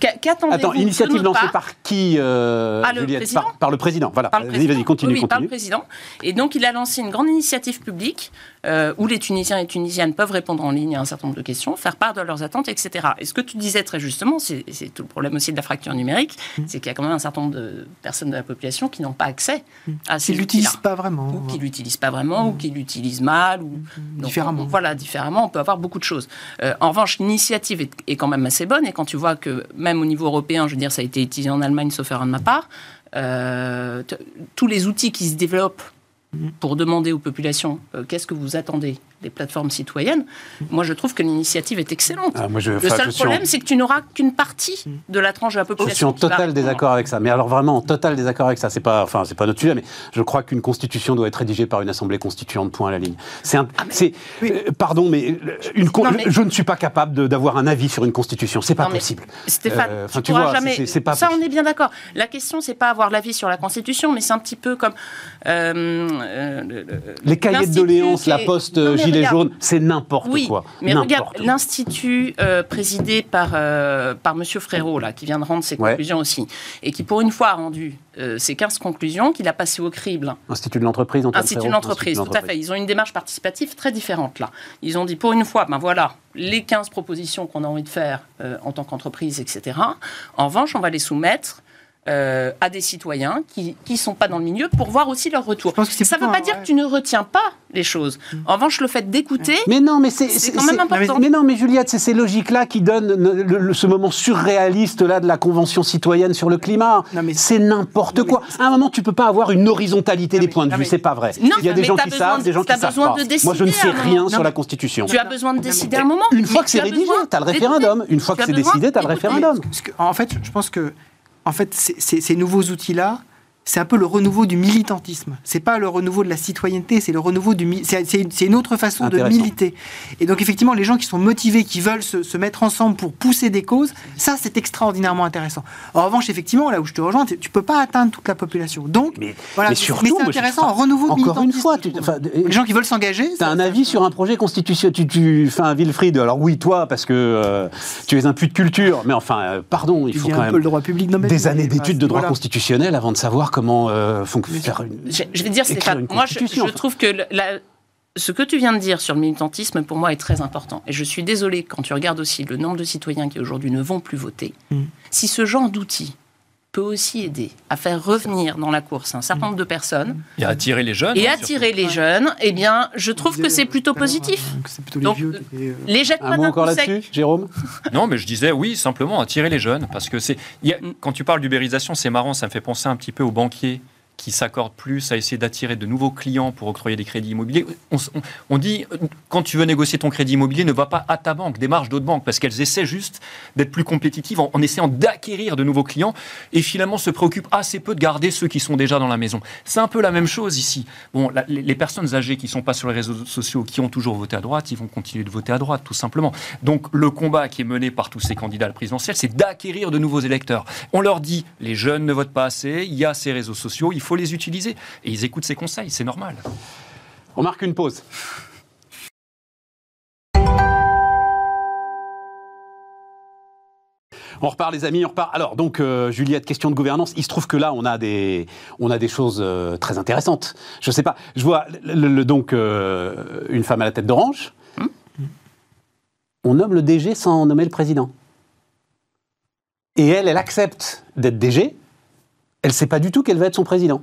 Qu'attendez-vous Attends, initiative lancée par qui euh, par, le président par, le président, voilà. Vas-y, vas-y, continue, oui, par le président. Et donc il a lancé une grande initiative publique euh, où les Tunisiens et Tunisiennes peuvent répondre en ligne à un certain nombre de questions, faire part de leurs attentes, etc. Et ce que tu disais très justement, c'est tout le problème aussi de la fracture numérique, mm. c'est qu'il y a quand même un certain nombre de personnes de la population qui n'ont pas accès mm. à ces Qui l'utilisent pas vraiment. Ou qui l'utilisent pas vraiment, ou mm. qui l'utilisent mal. Ou... différemment. voilà, différemment, on peut avoir beaucoup de choses. Euh, en revanche, l'initiative est, est, quand même assez bonne, et quand tu vois que même au niveau européen, je veux dire, ça a été utilisé en Allemagne, sauf erreur de ma part, euh, tous les outils qui se développent pour demander aux populations euh, qu'est-ce que vous attendez des plateformes citoyennes, moi je trouve que l'initiative est excellente. Ah, le seul problème, c'est que tu n'auras qu'une partie de la tranche de la population. Je suis en total désaccord avec ça. Mais alors vraiment en total désaccord avec ça. C'est pas, enfin c'est pas notre sujet, mais je crois qu'une constitution doit être rédigée par une assemblée constituante. Point à la ligne. C'est, un, ah, euh, pardon, mais, une, je ne suis pas capable d'avoir un avis sur une constitution. C'est pas possible. Stéphane, euh, tu, vois, jamais. Pas ça, on est bien d'accord. La question, c'est pas avoir l'avis sur la constitution, mais c'est un petit peu comme les cahiers de doléances, la poste gilet jaune, c'est n'importe oui, quoi. Mais regarde, l'institut euh, présidé par euh, par Monsieur Frérot là, qui vient de rendre ses conclusions aussi, et qui pour une fois a rendu euh, ces 15 conclusions qu'il a passées au crible. Institut de l'entreprise, Institut de l'entreprise, tout à fait. Ils ont une démarche participative très différente là. Ils ont dit pour une fois, ben voilà, les 15 propositions qu'on a envie de faire en tant qu'entreprise, etc. En revanche, on va les soumettre euh, à des citoyens qui ne sont pas dans le milieu pour voir aussi leur retour. ça ne veut pas dire que tu ne retiens pas les choses. En revanche, le fait d'écouter, mais non, mais c'est quand même important. Mais, non, mais Juliette, c'est ces logiques-là qui donnent ce moment surréaliste là de la convention citoyenne sur le climat. C'est n'importe quoi. À un moment, tu peux pas avoir une horizontalité des points de vue. C'est pas vrai. Il y a des gens qui savent, des gens qui savent pas. Moi, je ne sais rien sur la Constitution. Tu as besoin de décider à un moment. Une fois que c'est rédigé, tu as le référendum. Une fois que c'est décidé, tu as le référendum. En fait, je pense que en fait, ces nouveaux outils-là, c'est un peu le renouveau du militantisme. C'est pas le renouveau de la citoyenneté, c'est le renouveau du. C'est une autre façon de militer. Et donc effectivement, les gens qui sont motivés, qui veulent se, mettre ensemble pour pousser des causes, ça c'est extraordinairement intéressant. En revanche, effectivement, là où je te rejoins, tu peux pas atteindre toute la population. Donc, mais, voilà, mais surtout, c'est intéressant, renouveau encore une fois, tu, les gens qui veulent s'engager. Tu as un avis sur un projet constitutionnel. Tu, tu fais un Wilfried. Alors oui, toi, parce que euh, tu es un puits de culture, mais enfin, euh, pardon, il faut quand même le droit public des années d'études de droit constitutionnel avant de savoir comment euh, faire une. Je, vais dire, Stéphane, moi je, trouve que ce que tu viens de dire sur le militantisme, pour moi, est très important. Et je suis désolée, quand tu regardes aussi le nombre de citoyens qui aujourd'hui ne vont plus voter, mm. si ce genre d'outils peut aussi aider à faire revenir dans la course un certain nombre de personnes. Et à attirer les jeunes. Et hein, attirer les jeunes, eh bien, je trouve que c'est plutôt positif. Plutôt les Donc, vieux euh, les jette pas encore là-dessus, Jérôme? *laughs* Non, mais je disais oui, simplement attirer les jeunes. Parce que c'est. Quand tu parles d'ubérisation, c'est marrant, ça me fait penser un petit peu aux banquiers qui s'accordent plus à essayer d'attirer de nouveaux clients pour octroyer des crédits immobiliers. On, dit, quand tu veux négocier ton crédit immobilier, ne va pas à ta banque, démarche d'autres banques, parce qu'elles essaient juste d'être plus compétitives en, essayant d'acquérir de nouveaux clients et finalement se préoccupent assez peu de garder ceux qui sont déjà dans la maison. C'est un peu la même chose ici. Bon, les, personnes âgées qui ne sont pas sur les réseaux sociaux, qui ont toujours voté à droite, ils vont continuer de voter à droite, tout simplement. Donc le combat qui est mené par tous ces candidats à la présidentielle, c'est d'acquérir de nouveaux électeurs. On leur dit, les jeunes ne votent pas assez, il y a ces réseaux sociaux, il faut les utiliser. Et ils écoutent ses conseils, c'est normal. On marque une pause. On repart, les amis, on repart. Alors, donc, euh, Juliette, question de gouvernance. Il se trouve que là, on a des, on a des choses euh, très intéressantes. Je sais pas. Je vois le, donc euh, une femme à la tête d'Orange. Hum. On nomme le DG sans nommer le président. Et elle, elle accepte d'être DG elle ne sait pas du tout quel va être son président.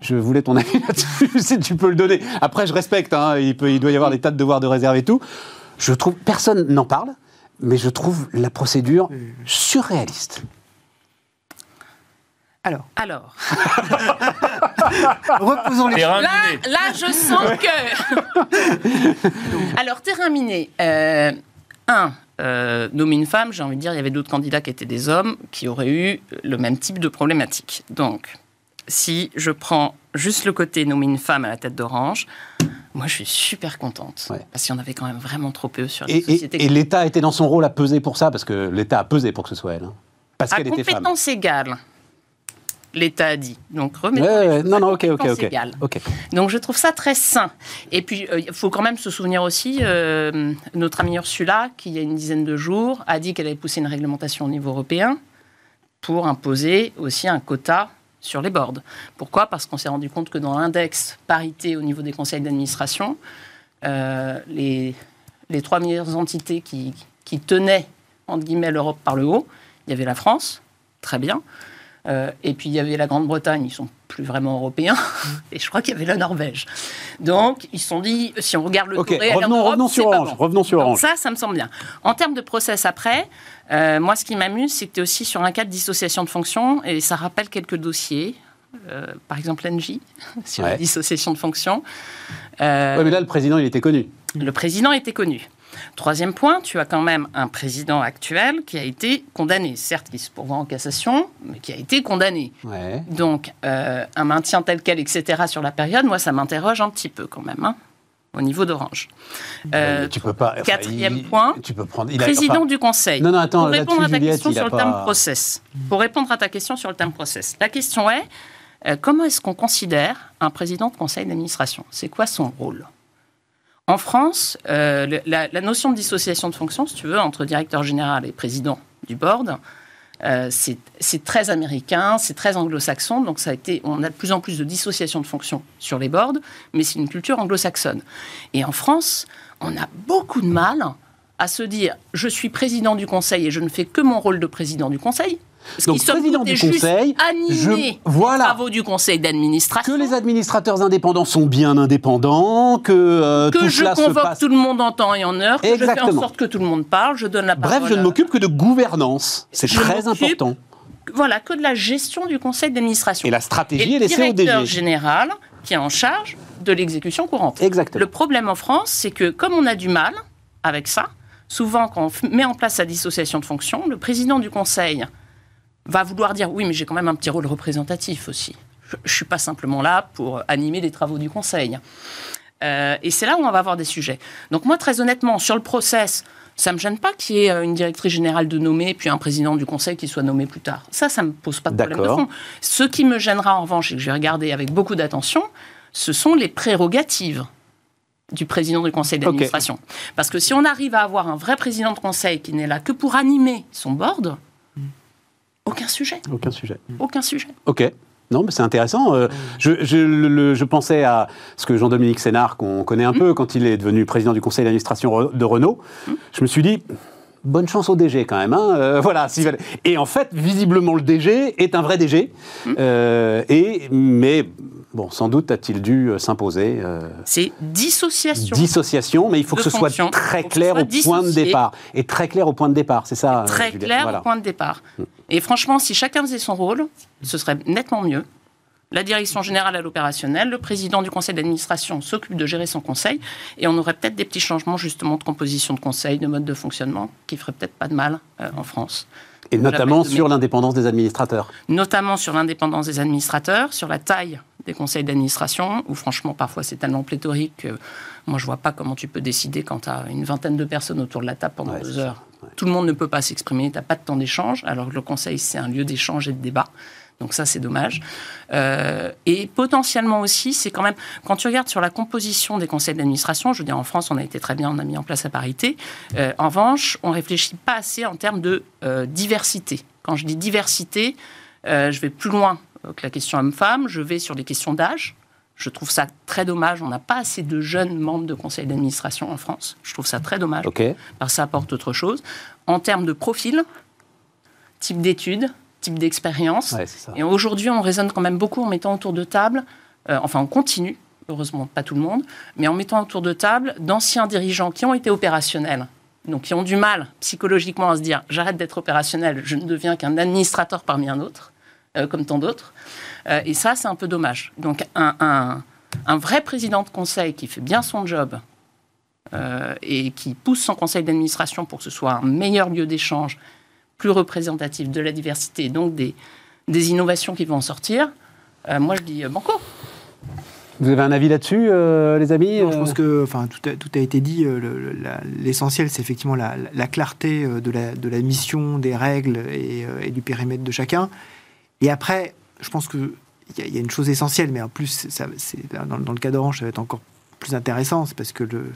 Je voulais ton avis *laughs* là-dessus, si tu peux le donner. Après, je respecte, hein, il, peut, il doit y avoir des tas de devoirs de réserve et tout. Je trouve, personne n'en parle, mais je trouve la procédure surréaliste. Alors. Alors. *laughs* Reposons les là, là, je sens que. *laughs* Alors, terrain miné. Euh, un, euh, une femme, j'ai envie de dire, il y avait d'autres candidats qui étaient des hommes qui auraient eu le même type de problématique. Donc, si je prends juste le côté nommer une femme à la tête d'Orange, moi je suis super contente. Parce qu'il y en avait quand même vraiment trop peu sur les sociétés. Et, l'État était dans son rôle à peser pour ça, parce que l'État a pesé pour que ce soit elle. Hein. parce qu'elle était femme. À compétence égale, l'État a dit. Donc remettons ouais, non, non, ok, ok, ok. Donc je trouve ça très sain. Et puis euh, il faut quand même se souvenir aussi, euh, notre amie Ursula, qui il y a une dizaine de jours a dit qu'elle avait poussé une réglementation au niveau européen pour imposer aussi un quota sur les boards. Pourquoi? Parce qu'on s'est rendu compte que dans l'index parité au niveau des conseils d'administration, euh, les, les trois meilleures entités qui, qui tenaient, entre guillemets, l'Europe par le haut, il y avait la France, très bien, euh, et puis il y avait la Grande-Bretagne, ils sont plus vraiment européens, *laughs* et je crois qu'il y avait la Norvège. Donc ils se sont dit, si on regarde le okay, revenons, revenons, sur Orange, revenons sur Orange. Ça, ça me semble bien. En termes de process après, euh, moi ce qui m'amuse, c'est que tu es aussi sur un cas de dissociation de fonction, et ça rappelle quelques dossiers. Euh, par exemple, NJ, *laughs* sur la dissociation de fonction. oui, mais là, le président, il était connu. Le président était connu. Troisième point, tu as quand même un président actuel qui a été condamné, certes qui se pourvoit en cassation, mais qui a été condamné. Donc, euh, un maintien tel quel, etc., sur la période, moi, ça m'interroge un petit peu quand même. Hein, au niveau d'Orange. Euh, tu peux pas. quatrième point. Tu peux prendre. président du Conseil. Non, non, attends. Pour répondre à ta question sur le terme process. Pour répondre à ta question sur le terme process. La question est euh, comment est-ce qu'on considère un président de conseil d'administration? C'est quoi son rôle? En France, euh, la, notion de dissociation de fonction, si tu veux, entre directeur général et président du board, euh, c'est très américain, c'est très anglo-saxon, donc ça a été, on a de plus en plus de dissociation de fonction sur les boards, mais c'est une culture anglo-saxonne. Et en France, on a beaucoup de mal à se dire je suis président du conseil et je ne fais que mon rôle de président du conseil, donc, président du conseil, je, voilà, les travaux du conseil d'administration. Que les administrateurs indépendants sont bien indépendants, que euh, que je convoque tout le monde en temps et en heure, que je fais en sorte que tout le monde parle, je donne la parole. Bref, je ne m'occupe que de gouvernance. C'est très important. Voilà, que de la gestion du conseil d'administration. Et la stratégie est laissée au DG. directeur général qui est en charge de l'exécution courante. Exactement. Le problème en France, c'est que comme on a du mal avec ça, souvent quand on met en place sa dissociation de fonction, le président du conseil va vouloir dire oui, mais j'ai quand même un petit rôle représentatif aussi. Je ne suis pas simplement là pour animer les travaux du Conseil. Euh, et c'est là où on va avoir des sujets. Donc moi, très honnêtement, sur le process, ça ne me gêne pas qu'il y ait euh, une directrice générale de nommer, puis un président du Conseil qui soit nommé plus tard. Ça, ça ne me pose pas de problème de fond. Ce qui me gênera en revanche, et que je vais regarder avec beaucoup d'attention, ce sont les prérogatives du président du conseil d'administration. Parce que si on arrive à avoir un vrai président de conseil qui n'est là que pour animer son board, aucun sujet. Aucun sujet. Aucun sujet. Ok. Non, mais c'est intéressant. Euh, je, je, pensais à ce que Jean-Dominique Sénard, qu'on connaît un hmm. peu, quand il est devenu président du conseil d'administration de Renault, hmm. je me suis dit, bonne chance au DG quand même. Hein euh, voilà. Et en fait, visiblement, le DG est un vrai DG. Hmm. Euh, et, mais Bon, sans doute a-t-il dû euh, s'imposer. Euh, c'est dissociation. Dissociation, mais il faut que ce soit très clair au point de départ. Et très clair au point de départ, c'est ça Très clair au point de départ. Mm. Et franchement, si chacun faisait son rôle, ce serait nettement mieux. La direction générale à l'opérationnel, le président du conseil d'administration s'occupe de gérer son conseil, et on aurait peut-être des petits changements justement de composition de conseil, de mode de fonctionnement, qui feraient peut-être pas de mal euh, en France. Et notamment sur l'indépendance des administrateurs. Notamment sur l'indépendance des administrateurs, sur la taille des conseils d'administration, où franchement, parfois, c'est tellement pléthorique que moi, je vois pas comment tu peux décider quand tu as une vingtaine de personnes autour de la table pendant deux heures. Tout le monde ne peut pas s'exprimer, tu n'as pas de temps d'échange, alors que le conseil, c'est un lieu d'échange et de débat. Donc ça, c'est dommage. Euh, et potentiellement aussi, c'est quand même, quand tu regardes sur la composition des conseils d'administration, je veux dire, en France, on a été très bien, on a mis en place la parité. Euh, en revanche, on réfléchit pas assez en termes de euh, diversité. Quand je dis diversité, je vais plus loin que la question homme-femme, je vais sur les questions d'âge. Je trouve ça très dommage. On n'a pas assez de jeunes membres de conseil d'administration en France. Je trouve ça très dommage. Okay. Parce que ça apporte autre chose. En termes de profil, type d'études, type d'expérience. et aujourd'hui, on raisonne quand même beaucoup en mettant autour de table, euh, enfin on continue, heureusement pas tout le monde, mais en mettant autour de table d'anciens dirigeants qui ont été opérationnels, donc qui ont du mal psychologiquement à se dire j'arrête d'être opérationnel, je ne deviens qu'un administrateur parmi un autre, euh, comme tant d'autres. Euh, et ça, c'est un peu dommage. Donc un, un, vrai président de conseil qui fait bien son job et qui pousse son conseil d'administration pour que ce soit un meilleur lieu d'échange, plus représentatif de la diversité, donc des, des innovations qui vont en sortir, euh, moi je dis euh, banco. Vous avez un avis là-dessus, euh, les amis Je pense que enfin, tout, a, tout a été dit. L'essentiel, c'est effectivement la, la, clarté de la, de la mission, des règles et, et, du périmètre de chacun. Et après, je pense qu'il y, y, a une chose essentielle, mais en plus, ça, dans, dans, le cas d'Orange, ça va être encore plus intéressant, c'est parce que le,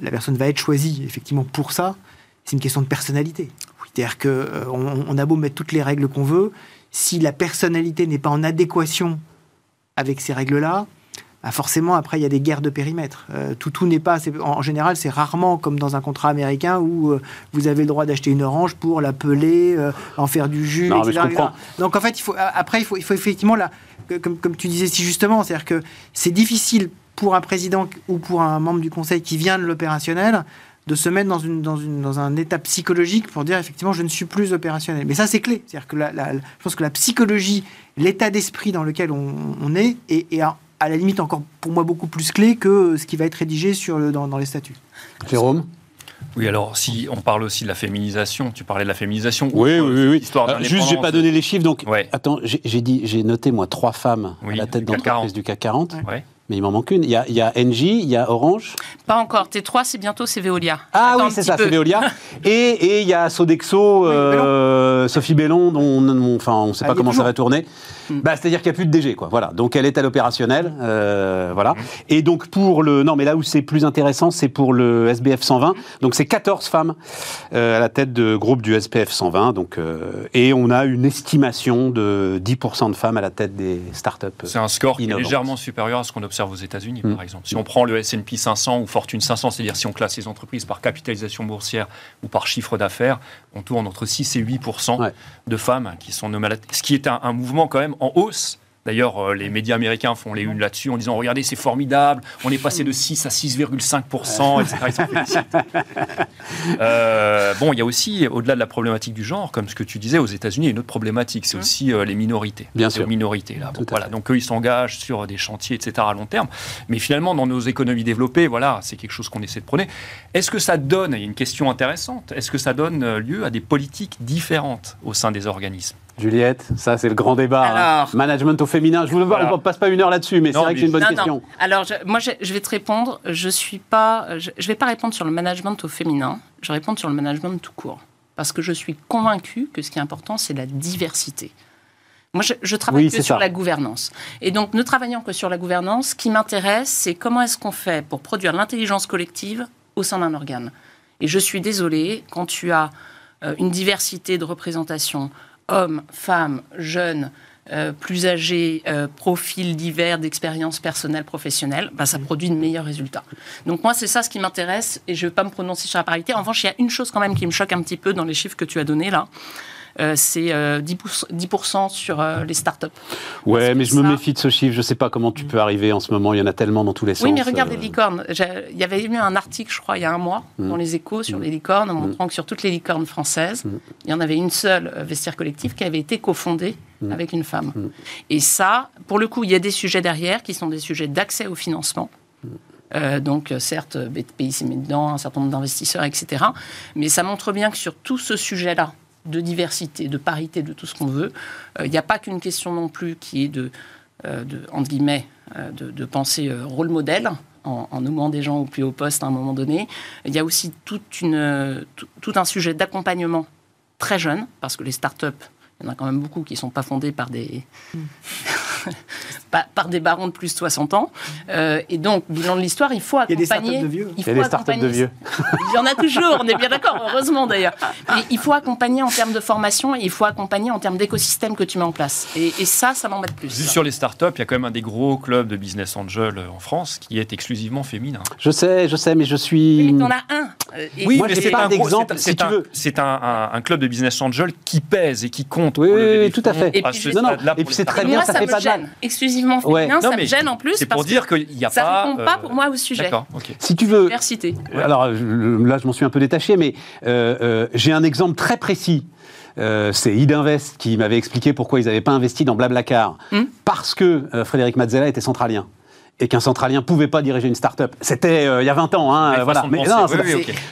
la personne va être choisie effectivement pour ça. C'est une question de personnalité. C'est-à-dire qu'on euh, on a beau mettre toutes les règles qu'on veut, si la personnalité n'est pas en adéquation avec ces règles-là, bah forcément, après, il y a des guerres de périmètre. Euh, tout, tout n'est pas. En, général, c'est rarement comme dans un contrat américain où euh, vous avez le droit d'acheter une orange pour la peler, en faire du jus, etc., Donc, en fait, il faut, après, il faut, il faut effectivement, là, comme, comme tu disais si justement, c'est-à-dire que c'est difficile pour un président ou pour un membre du conseil qui vient de l'opérationnel de se mettre dans, une, dans, une, dans un état psychologique pour dire effectivement je ne suis plus opérationnel. Mais ça c'est clé, c'est-à-dire que la, je pense que la psychologie, l'état d'esprit dans lequel on, est est, à, la limite encore pour moi beaucoup plus clé que ce qui va être rédigé sur le, dans, les statuts. Jérôme oui, alors si on parle aussi de la féminisation, tu parlais de la féminisation. Oui, oui, oui. Histoire euh, juste, j'ai pas donné les chiffres, donc attends, j'ai dit, j'ai noté moi trois femmes à la tête d'entreprise du CAC 40. Ouais. Mais il m'en manque une. Il y a, il y a Engie, il y a Orange. Pas encore. T3, c'est bientôt, c'est Veolia. Ah oui, c'est ça, c'est Veolia. *laughs* et, et il y a Sodexo, euh, Sophie Bellon, dont on, enfin, on ne sait pas comment ça va tourner. Hmm. Bah, C'est-à-dire qu'il n'y a plus de DG, quoi. Voilà. Donc elle est à l'opérationnel. Euh, voilà. Hmm. Et donc pour le. Non, mais là où c'est plus intéressant, c'est pour le SBF 120. Donc c'est 14 femmes euh, à la tête de groupe du SBF 120. Donc, euh, et on a une estimation de 10% de femmes à la tête des startups. C'est un score qui est légèrement supérieur à ce qu'on observe aux États-Unis, par hmm. exemple. Si on prend le SP 500 ou Fortune 500, c'est-à-dire si on classe les entreprises par capitalisation boursière ou par chiffre d'affaires, on tourne entre 6 et 8% de femmes qui sont nommées à la tête. Ce qui est un mouvement quand même en hausse D'ailleurs, euh, les médias américains font les unes là-dessus en disant Regardez, c'est formidable, on est passé de 6 à 6,5%, etc. *laughs* euh, bon, il y a aussi, au-delà de la problématique du genre, comme ce que tu disais, aux États-Unis, une autre problématique c'est mmh. aussi euh, les minorités. Bien sûr. Les minorités, là. voilà. Donc, eux, ils s'engagent sur des chantiers, etc., à long terme. Mais finalement, dans nos économies développées, voilà, c'est quelque chose qu'on essaie de prôner. Est-ce que ça donne, il y a une question intéressante, est-ce que ça donne euh, lieu à des politiques différentes au sein des organismes? Juliette, ça c'est le grand débat. Hein. Management au féminin. Je vous le on ne passe pas une heure là-dessus, mais c'est vrai que c'est une bonne question. Alors moi, je, vais te répondre. Je suis pas, je, vais pas répondre sur le management au féminin. Je vais répondre sur le management tout court, parce que je suis convaincu que ce qui est important, c'est la diversité. Moi, je, je travaille que sur la gouvernance. Et donc, ne travaillant que sur la gouvernance, ce qui m'intéresse, c'est comment est-ce qu'on fait pour produire l'intelligence collective au sein d'un organe. Et je suis désolée, quand tu as euh, une diversité de représentation hommes, femmes, jeunes, euh, plus âgés, euh, profils divers d'expériences personnelles, professionnelles, bah, ça produit de meilleurs résultats. Donc moi, c'est ça ce qui m'intéresse et je ne vais pas me prononcer sur la parité. En revanche, il y a une chose quand même qui me choque un petit peu dans les chiffres que tu as donnés là. Euh, c'est 10%, euh, sur euh, les startups. Ouais, mais je me méfie de ce chiffre. Je ne sais pas comment tu peux arriver en ce moment. Il y en a tellement dans tous les sens. Oui, mais regarde les licornes. Il y avait eu un article, je crois, il y a un mois, mm. dans les échos sur mm. les licornes, en mm. montrant que sur toutes les licornes françaises, il y en avait une seule, Vestiaire Collectif, qui avait été cofondée avec une femme. Et ça, pour le coup, il y a des sujets derrière qui sont des sujets d'accès au financement. donc, certes, BPI s'est mis dedans, un certain nombre d'investisseurs, etc. Mais ça montre bien que sur tout ce sujet-là, de diversité, de parité, de tout ce qu'on veut. Euh, il n'y a pas qu'une question non plus qui est de, euh, entre guillemets, euh, de, penser rôle modèle en, nommant des gens au plus haut poste à un moment donné. Il y a aussi toute une, tout, un sujet d'accompagnement très jeune, parce que les startups, il y en a quand même beaucoup qui ne sont pas fondées par des... Mm. *laughs* par, des barons de plus de 60 ans. Euh, et donc, bilan de l'histoire, il faut accompagner. Il y a des startups de vieux. Il, y a des startups de vieux. *laughs* Il y en a toujours, on est bien d'accord, heureusement d'ailleurs. Mais il faut accompagner en termes de formation et il faut accompagner en termes d'écosystème que tu mets en place. Et, ça, ça m'embête plus. sur les startups, il y a quand même un des gros clubs de business angel en France qui est exclusivement féminin. Je sais, je sais, mais je suis. Oui, mais en as un. oui, mais c'est pas d'exemple. Si c'est un, club de business angel qui pèse et qui compte. Oui, oui, tout à fait. Et puis, c'est très bien, ça, fait pas gêne. Exclusivement féminin, ça me gêne en plus. C'est pour dire qu'il n'y a pas. Ça répond pas pour moi au sujet. D'accord. Si tu veux. Alors là, je m'en suis un peu détaché, mais j'ai un exemple très précis euh, c'est Idinvest qui m'avait expliqué pourquoi ils n'avaient pas investi dans Blablacar. Hmm. Parce que euh, Frédéric Mazzella était centralien et qu'un centralien pouvait pas diriger une start-up. C'était euh, il y a 20 ans, hein, voilà. Mais non,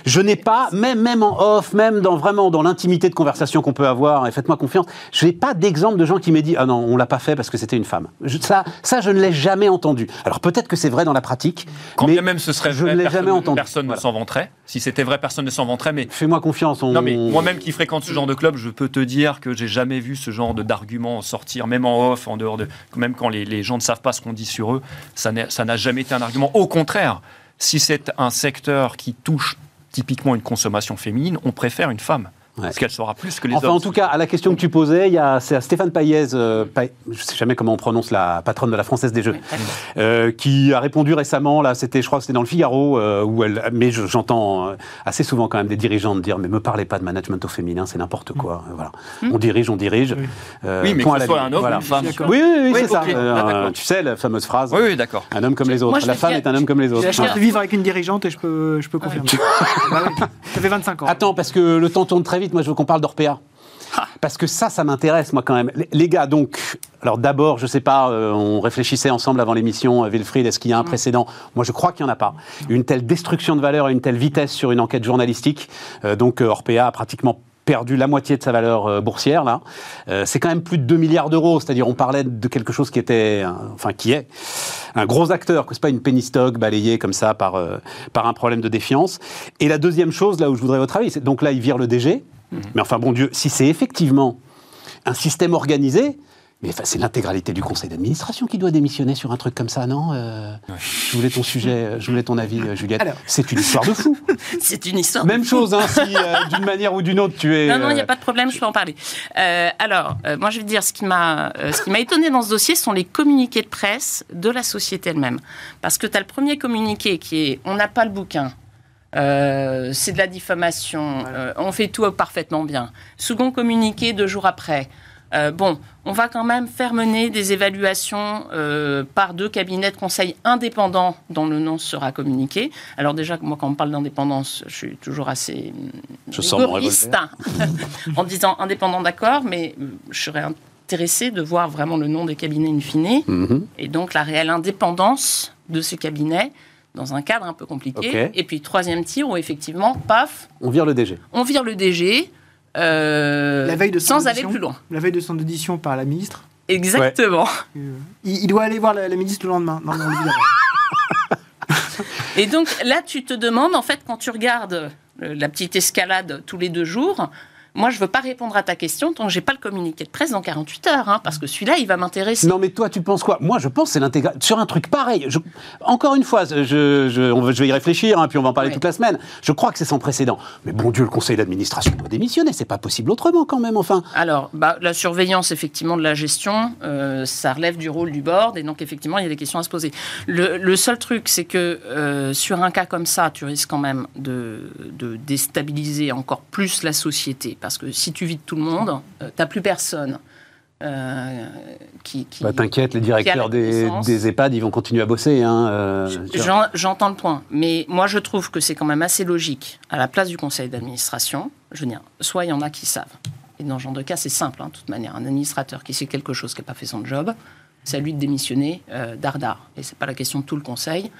je n'ai pas, même même en off, même dans vraiment dans l'intimité de conversation qu'on peut avoir, et faites-moi confiance, je n'ai pas d'exemple de gens qui m'aient dit ah non, on l'a pas fait parce que c'était une femme. ça, ça, je ne l'ai jamais entendu. Alors peut-être que c'est vrai dans la pratique, quand mais même ce serait je ne l'ai jamais entendu. Personne ne s'en vanterait. Si c'était vrai, personne ne s'en vanterait. Mais fais-moi confiance. Non mais moi-même qui fréquente ce genre de club, je peux te dire que j'ai jamais vu ce genre d'argument sortir, même en off, en dehors de, même quand les, les gens ne savent pas ce qu'on dit sur eux, ça n'a jamais été un argument. Au contraire, si c'est un secteur qui touche typiquement une consommation féminine, on préfère une femme. Parce qu'elle sera plus que les enfin, hommes. en tout cas, à la question que tu posais, il y a, Stéphane Payez, euh, je ne sais jamais comment on prononce la patronne de la Française des Jeux, euh, qui a répondu récemment, là, c'était, je crois que c'était dans le Figaro, euh, où elle, mais j'entends assez souvent quand même des dirigeants dire, mais me parlez pas de management au féminin, c'est n'importe quoi. Mm. Voilà. Mm. On dirige, on dirige. oui, mais que ce soit un homme ou une femme. Oui, oui, oui, c'est ça. Ah, tu sais, la fameuse phrase. Oui, oui d'accord. Un homme comme les autres. la femme est un homme comme les autres. J'ai la chance de vivre avec une dirigeante et je peux, je peux confirmer. *laughs* Bah ça fait 25 ans. Attends, parce que le temps tourne très vite. Moi, je veux qu'on parle d'Orpea parce que ça, ça m'intéresse, moi, quand même. Les, gars, donc, alors d'abord, je sais pas, euh, on réfléchissait ensemble avant l'émission, euh, Wilfried, est-ce qu'il y a un mm. précédent? Moi, je crois qu'il n'y en a pas. Une telle destruction de valeur et une telle vitesse sur une enquête journalistique. Euh, donc, Orpea a pratiquement perdu la moitié de sa valeur boursière là. c'est quand même plus de 2 milliards d'euros, c'est-à-dire on parlait de quelque chose qui était, enfin qui est un gros acteur, que c'est pas une penny stock balayée comme ça par par un problème de défiance. Et la deuxième chose là où je voudrais votre avis, c'est donc là il vire le DG, mais enfin, bon Dieu, si c'est effectivement un système organisé, mais c'est l'intégralité du conseil d'administration qui doit démissionner sur un truc comme ça, non euh, Je voulais ton sujet, euh, je voulais ton avis, euh, Juliette. C'est une histoire de fou. *laughs* c'est une histoire. Même chose, hein, si d'une manière ou d'une autre tu es. Non, non, il n'y a pas de problème, je peux en parler. alors, moi, je vais dire ce qui m'a, ce qui m'a étonné dans ce dossier, sont les communiqués de presse de la société elle-même, parce que tu as le premier communiqué qui est, on n'a pas le bouquin. Euh, c'est de la diffamation, euh, on fait tout parfaitement bien. Second communiqué deux jours après. Euh, bon, on va quand même faire mener des évaluations par deux cabinets de conseil indépendants dont le nom sera communiqué. Alors déjà, moi, quand on parle d'indépendance, je suis toujours assez je rigoriste *laughs* en disant indépendant, d'accord, mais je serais intéressé de voir vraiment le nom des cabinets in fine mhm. et donc la réelle indépendance de ces cabinets dans un cadre un peu compliqué. Et puis troisième tir où effectivement, paf. On vire le DG. On vire le DG. Euh, la veille de sans aller plus loin. La veille de son audition par la ministre. Exactement. Euh, il, doit aller voir la, ministre le lendemain. Non, non, *laughs* Et donc là, tu te demandes, en fait, quand tu regardes euh, la petite escalade tous les deux jours, moi, je ne veux pas répondre à ta question tant que j'ai pas le communiqué de presse dans 48 heures, hein, parce que celui-là, il va m'intéresser. Non, mais toi, tu penses quoi? Moi, je pense c'est l'intégration. Sur un truc pareil, encore une fois, je, je, vais y réfléchir, hein, puis on va en parler toute la semaine. Je crois que c'est sans précédent. Mais bon Dieu, le conseil d'administration doit démissionner. C'est pas possible autrement, quand même, enfin. Alors, bah, la surveillance, effectivement, de la gestion, euh, ça relève du rôle du board, et donc, effectivement, il y a des questions à se poser. Le, seul truc, c'est que euh, sur un cas comme ça, tu risques quand même de, de déstabiliser encore plus la société parce que si tu vides tout le monde, tu euh, t'as plus personne. Euh, qui, bah, T'inquiète, les directeurs des, des, EHPAD, ils vont continuer à bosser. Hein, euh, J'entends le point, mais moi je trouve que c'est quand même assez logique, à la place du conseil d'administration, je veux dire, soit il y en a qui savent, et dans ce genre de cas c'est simple, hein, de toute manière, un administrateur qui sait quelque chose qui n'a pas fait son job, c'est à lui de démissionner euh, dardard. Et c'est pas la question de tout le conseil,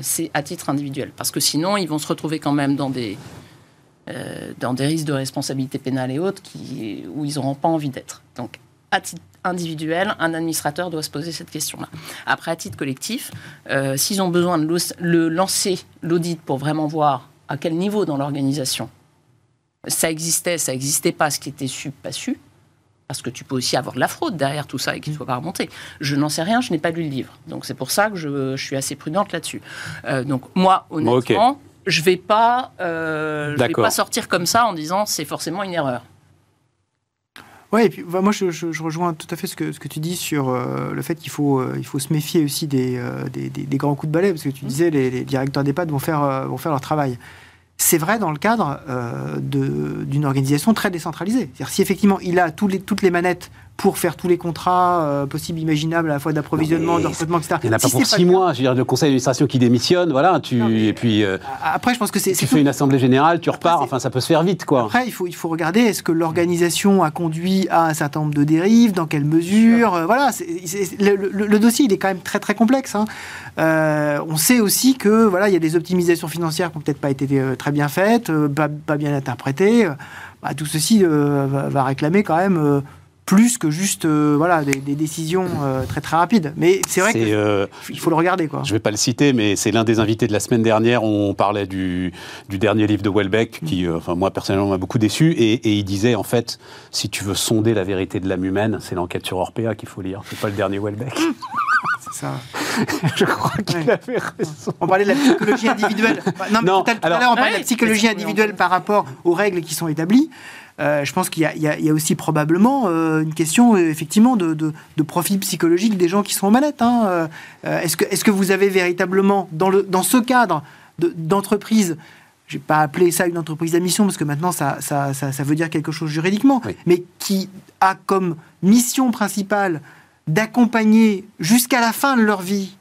c'est à titre individuel, parce que sinon ils vont se retrouver quand même dans des euh, dans des risques de responsabilité pénale et autres qui, où ils n'auront pas envie d'être. Donc, à titre individuel, un administrateur doit se poser cette question-là. Après, à titre collectif, euh, s'ils ont besoin de le lancer l'audit pour vraiment voir à quel niveau dans l'organisation ça existait, ça n'existait pas, ce qui était su, pas su, parce que tu peux aussi avoir de la fraude derrière tout ça et qu'il ne soit pas remonté. Je n'en sais rien, je n'ai pas lu le livre. Donc c'est pour ça que je, suis assez prudente là-dessus. Euh, donc moi, honnêtement, je vais pas, euh, vais pas sortir comme ça en disant c'est forcément une erreur. Oui, et puis bah, moi je, rejoins tout à fait ce que, ce que tu dis sur euh, le fait qu'il faut, euh, il faut se méfier aussi des, des, grands coups de balai, parce que tu mmh. disais les, les directeurs d'EHPAD vont faire, vont faire leur travail. c'est vrai dans le cadre euh, d'une organisation très décentralisée. C'est-à-dire si effectivement il a les, toutes les manettes pour faire tous les contrats euh, possibles, imaginables, à la fois d'approvisionnement, de recrutement, etc. Il n'y en a pas pour six mois. Je veux dire, le conseil d'administration qui démissionne, voilà, tu, et puis. Euh, après, je pense que c'est. Tu fais une assemblée générale, tu repars, enfin, ça peut se faire vite, quoi. Après, il faut, il faut regarder, est-ce que l'organisation a conduit à un certain nombre de dérives, dans quelle mesure euh, Voilà, le, dossier, il est quand même très, très complexe. Hein. on sait aussi que, voilà, il y a des optimisations financières qui n'ont peut-être pas été très bien faites, pas, bien interprétées. Bah, tout ceci va, va, réclamer quand même plus que juste euh, voilà, des, décisions euh, très très rapides. Mais c'est vrai qu'il euh, faut le regarder. Quoi. Je ne vais pas le citer, mais c'est l'un des invités de la semaine dernière. On parlait du, du dernier livre de Welbeck, qui, mm. enfin, moi personnellement, m'a beaucoup déçu. Et, et, il disait, en fait, si tu veux sonder la vérité de l'âme humaine, c'est l'enquête sur Orpea qu'il faut lire. C'est pas le dernier Welbeck. c'est ça. *laughs* Je crois qu'il avait raison. On parlait de la psychologie individuelle. Non, mais tout à l'heure, on parlait de la psychologie individuelle par rapport aux règles qui sont établies. Euh, je pense qu'il y, a aussi probablement euh, une question euh, effectivement de, profil psychologique des gens qui sont aux manettes. Hein. est-ce, que, est que vous avez véritablement, dans, le, dans ce cadre d'entreprise, je n'ai pas appelé ça une entreprise à mission parce que maintenant ça, ça, ça, veut dire quelque chose juridiquement, mais qui a comme mission principale d'accompagner jusqu'à la fin de leur vie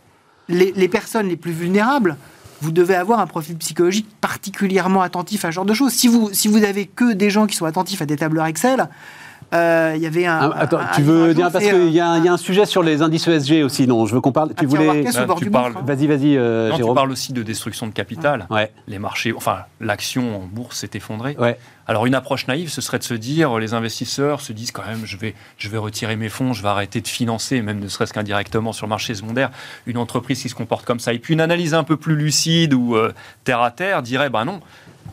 les, les personnes les plus vulnérables, vous devez avoir un profil psychologique particulièrement attentif à ce genre de choses. Si vous, si vous avez que des gens qui sont attentifs à des tableurs Excel, euh, il y avait un. Ah, attends, tu veux dire parce qu'il y, a un sujet sur les indices ESG aussi, non Je veux qu'on parle. Tu voulais. tu parles. Vas-y, vas-y. Euh, tu parles aussi de destruction de capital. Ouais. Les marchés, enfin, l'action en bourse s'est effondrée. Ouais. Alors une approche naïve, ce serait de se dire, les investisseurs se disent quand même, je vais, je vais retirer mes fonds, je vais arrêter de financer, même ne serait-ce qu'indirectement sur le marché secondaire, une entreprise qui se comporte comme ça. Et puis une analyse un peu plus lucide ou euh, terre à terre dirait, ben non,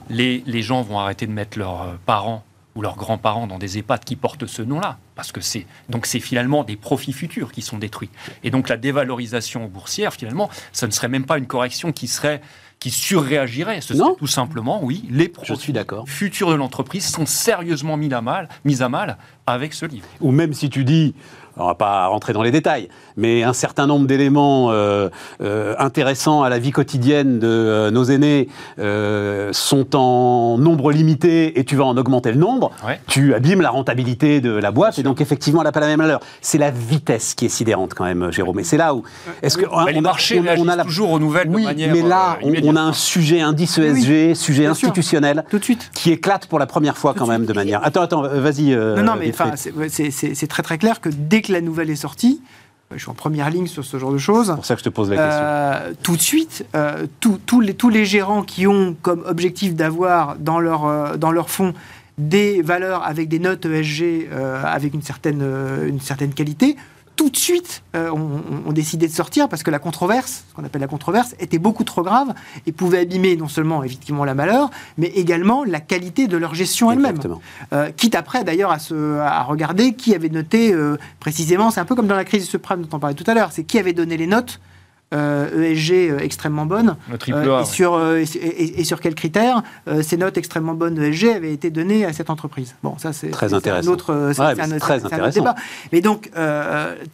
les, les gens vont arrêter de mettre leurs parents ou leurs grands-parents dans des EHPAD qui portent ce nom-là, parce que c'est donc c'est finalement des profits futurs qui sont détruits. Et donc la dévalorisation boursière, finalement, ce ne serait même pas une correction qui serait qui surréagirait. Ce serait tout simplement, oui, les profits futurs de l'entreprise sont sérieusement mis à mal, mis à mal avec ce livre. Ou même si tu dis on va pas rentrer dans les détails, mais un certain nombre d'éléments euh, euh, intéressants à la vie quotidienne de euh, nos aînés sont en nombre limité et tu vas en augmenter le nombre, tu abîmes la rentabilité de la boîte et donc effectivement elle n'a pas la même valeur. C'est la vitesse qui est sidérante quand même, Jérôme. Et c'est là où est-ce que on, les marchés on, a la... toujours aux nouvelles oui, de manière mais là on, a un sujet indice ESG, sujet institutionnel, tout de suite, qui éclate pour la première fois quand même de manière. Attends, attends, vas-y. non, non, mais c'est très très clair que dès que la nouvelle est sortie, je suis en première ligne sur ce genre de choses. C'est pour ça que je te pose la question. Euh, tout de suite, euh, tous les, tous les gérants qui ont comme objectif d'avoir dans leur, euh, dans leur fonds des valeurs avec des notes ESG avec une certaine, une certaine qualité tout de suite euh, ont, décidé de sortir parce que la controverse, ce qu'on appelle la controverse, était beaucoup trop grave et pouvait abîmer non seulement effectivement la malheur, mais également la qualité de leur gestion elle-même. Euh, quitte après d'ailleurs à, à regarder qui avait noté euh, précisément, c'est un peu comme dans la crise suprême dont on parlait tout à l'heure, c'est qui avait donné les notes ESG euh, e euh, extrêmement bonne. Euh, et, sur, et, sur quels critères ces notes extrêmement bonnes ESG avaient été données à cette entreprise. Bon, ça c'est très intéressant. Un autre, très intéressant. débat. Mais donc,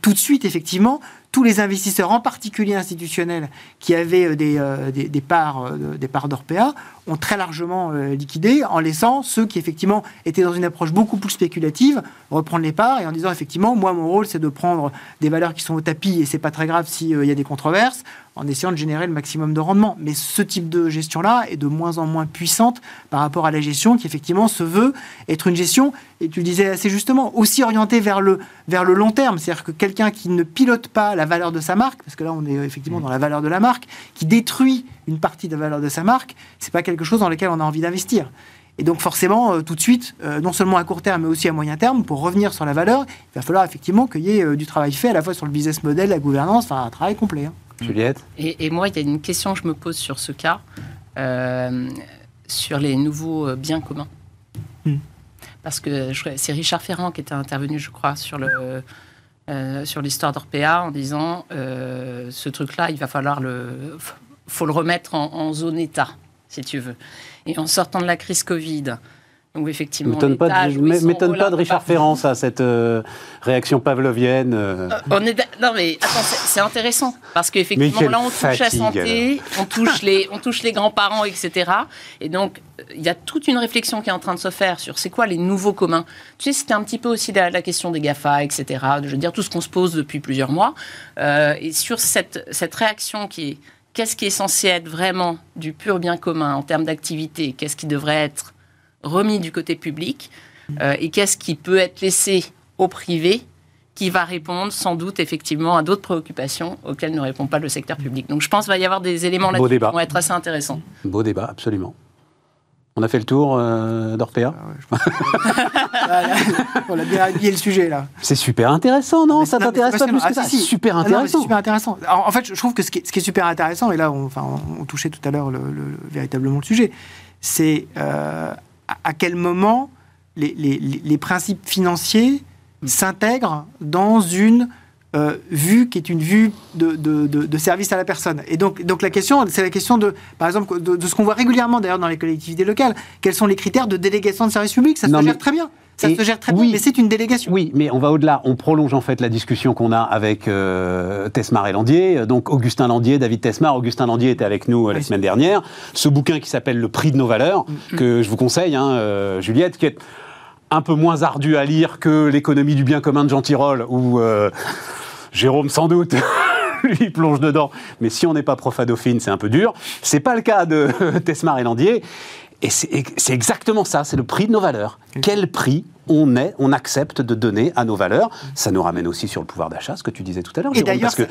tout de suite, effectivement, tous les investisseurs, en particulier institutionnels, qui avaient des, des, des parts, des parts d'Orpea, ont très largement liquidé, en laissant ceux qui effectivement étaient dans une approche beaucoup plus spéculative reprendre les parts et en disant effectivement, moi mon rôle c'est de prendre des valeurs qui sont au tapis et c'est pas très grave s'il y a des controverses en essayant de générer le maximum de rendement. Mais ce type de gestion-là est de moins en moins puissante par rapport à la gestion qui effectivement se veut être une gestion, et tu le disais assez justement, aussi orientée vers le, vers le long terme. C'est-à-dire que quelqu'un qui ne pilote pas la valeur de sa marque, parce que là on est effectivement dans la valeur de la marque, qui détruit une partie de la valeur de sa marque, c'est pas quelque chose dans lequel on a envie d'investir. Et donc forcément, euh, tout de suite, euh, non seulement à court terme, mais aussi à moyen terme, pour revenir sur la valeur, il va falloir effectivement qu'il y ait euh, du travail fait à la fois sur le business model, la gouvernance, un travail complet. Hein. Juliette et, moi, il y a une question que je me pose sur ce cas, sur les nouveaux biens communs. Hmm. Parce que c'est Richard Ferrand qui était intervenu, je crois, sur le... sur l'histoire d'Orpea en disant ce truc-là, il va falloir le, faut le remettre en, en zone État, si tu veux. Et en sortant de la crise Covid, Donc effectivement, m'étonne pas, de, m'étonne pas de Richard Ferrand à cette euh, réaction pavlovienne. Euh. Euh, on est, non mais attends, c'est intéressant parce qu'effectivement là on touche la santé, on *laughs* touche les, on touche les grands-parents, etc. Et donc il y a toute une réflexion qui est en train de se faire sur c'est quoi les nouveaux communs. Tu sais, c'était un petit peu aussi la, la, question des Gafa, etc. Je veux dire tout ce qu'on se pose depuis plusieurs mois et sur cette, cette réaction qui est qu'est-ce qui est censé être vraiment du pur bien commun en termes d'activité, qu'est-ce qui devrait être remis du côté public euh, et qu'est-ce qui peut être laissé au privé qui va répondre sans doute effectivement à d'autres préoccupations auxquelles ne répond pas le secteur public. Donc je pense qu'il va y avoir des éléments là qui vont être assez intéressants. Beau débat, absolument. On a fait le tour euh, d'Orpea ah On a *laughs* bien habillé le sujet là. C'est super intéressant, non Ça t'intéresse pas plus que ça C'est super intéressant. super intéressant. en fait, je trouve que ce qui est, super intéressant, et là on, enfin, on, touchait tout à l'heure véritablement le sujet, c'est euh, à quel moment les, principes financiers s'intègrent dans une euh, vue qui est une vue de, service à la personne. Et donc, donc la question, c'est la question de, par exemple, de, ce qu'on voit régulièrement d'ailleurs dans les collectivités locales. Quels sont les critères de délégation de service public Ça se gère très bien. Ça se gère très bien, mais c'est une délégation. Oui, mais on va au-delà. On prolonge en fait la discussion qu'on a avec euh, Tesmar et Landier. Donc Augustin Landier, David Tesmar. Augustin Landier était avec nous euh, la semaine dernière. Ce bouquin qui s'appelle Le prix de nos valeurs, mm. que je vous conseille, hein, euh, Juliette, qui est un peu moins ardu à lire que l'économie du bien commun de Jean Tirole, où Jérôme sans doute *laughs* lui plonge dedans. Mais si on n'est pas profadophile, c'est un peu dur. C'est pas le cas de *laughs* Tesmar et Landier. Et c'est exactement ça, c'est le prix de nos valeurs. Quel prix on est, on accepte de donner à nos valeurs? Ça nous ramène aussi sur le pouvoir d'achat, ce que tu disais tout à l'heure, parce que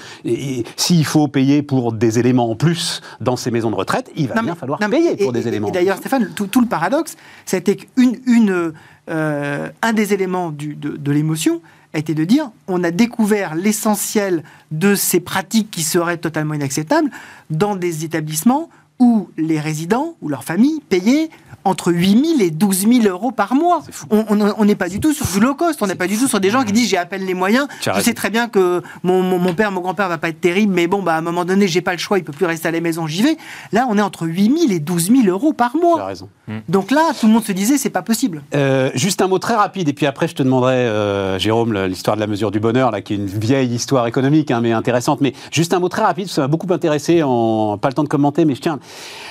s'il faut payer pour des éléments en plus dans ces maisons de retraite, il va bien falloir payer pour des éléments. Et d'ailleurs, Stéphane, tout, le paradoxe, c'était qu'une, une, euh, un des éléments du, de, de l'émotion a été de dire on a découvert l'essentiel de ces pratiques qui seraient totalement inacceptables dans des établissements où les résidents ou leurs familles payaient entre 8 000 et 12 000 euros par mois. On n'est pas du tout sur du low cost, on n'est pas du tout sur des gens qui disent j'ai à peine les moyens, je sais très bien que mon, mon, père, mon grand-père va pas être terrible, mais bon, bah, à un moment donné, j'ai pas le choix, il peut plus rester à la maison, j'y vais. Là, on est entre 8 000 et 12 000 euros par mois. raison. Hmm. Donc là, tout le monde se disait c'est pas possible. Euh, juste un mot très rapide, et puis après, je te demanderai, euh, Jérôme, l'histoire de la mesure du bonheur, là, qui est une vieille histoire économique, hein, mais intéressante. Mais juste un mot très rapide, ça m'a beaucoup intéressé, en... pas le temps de commenter, mais je tiens.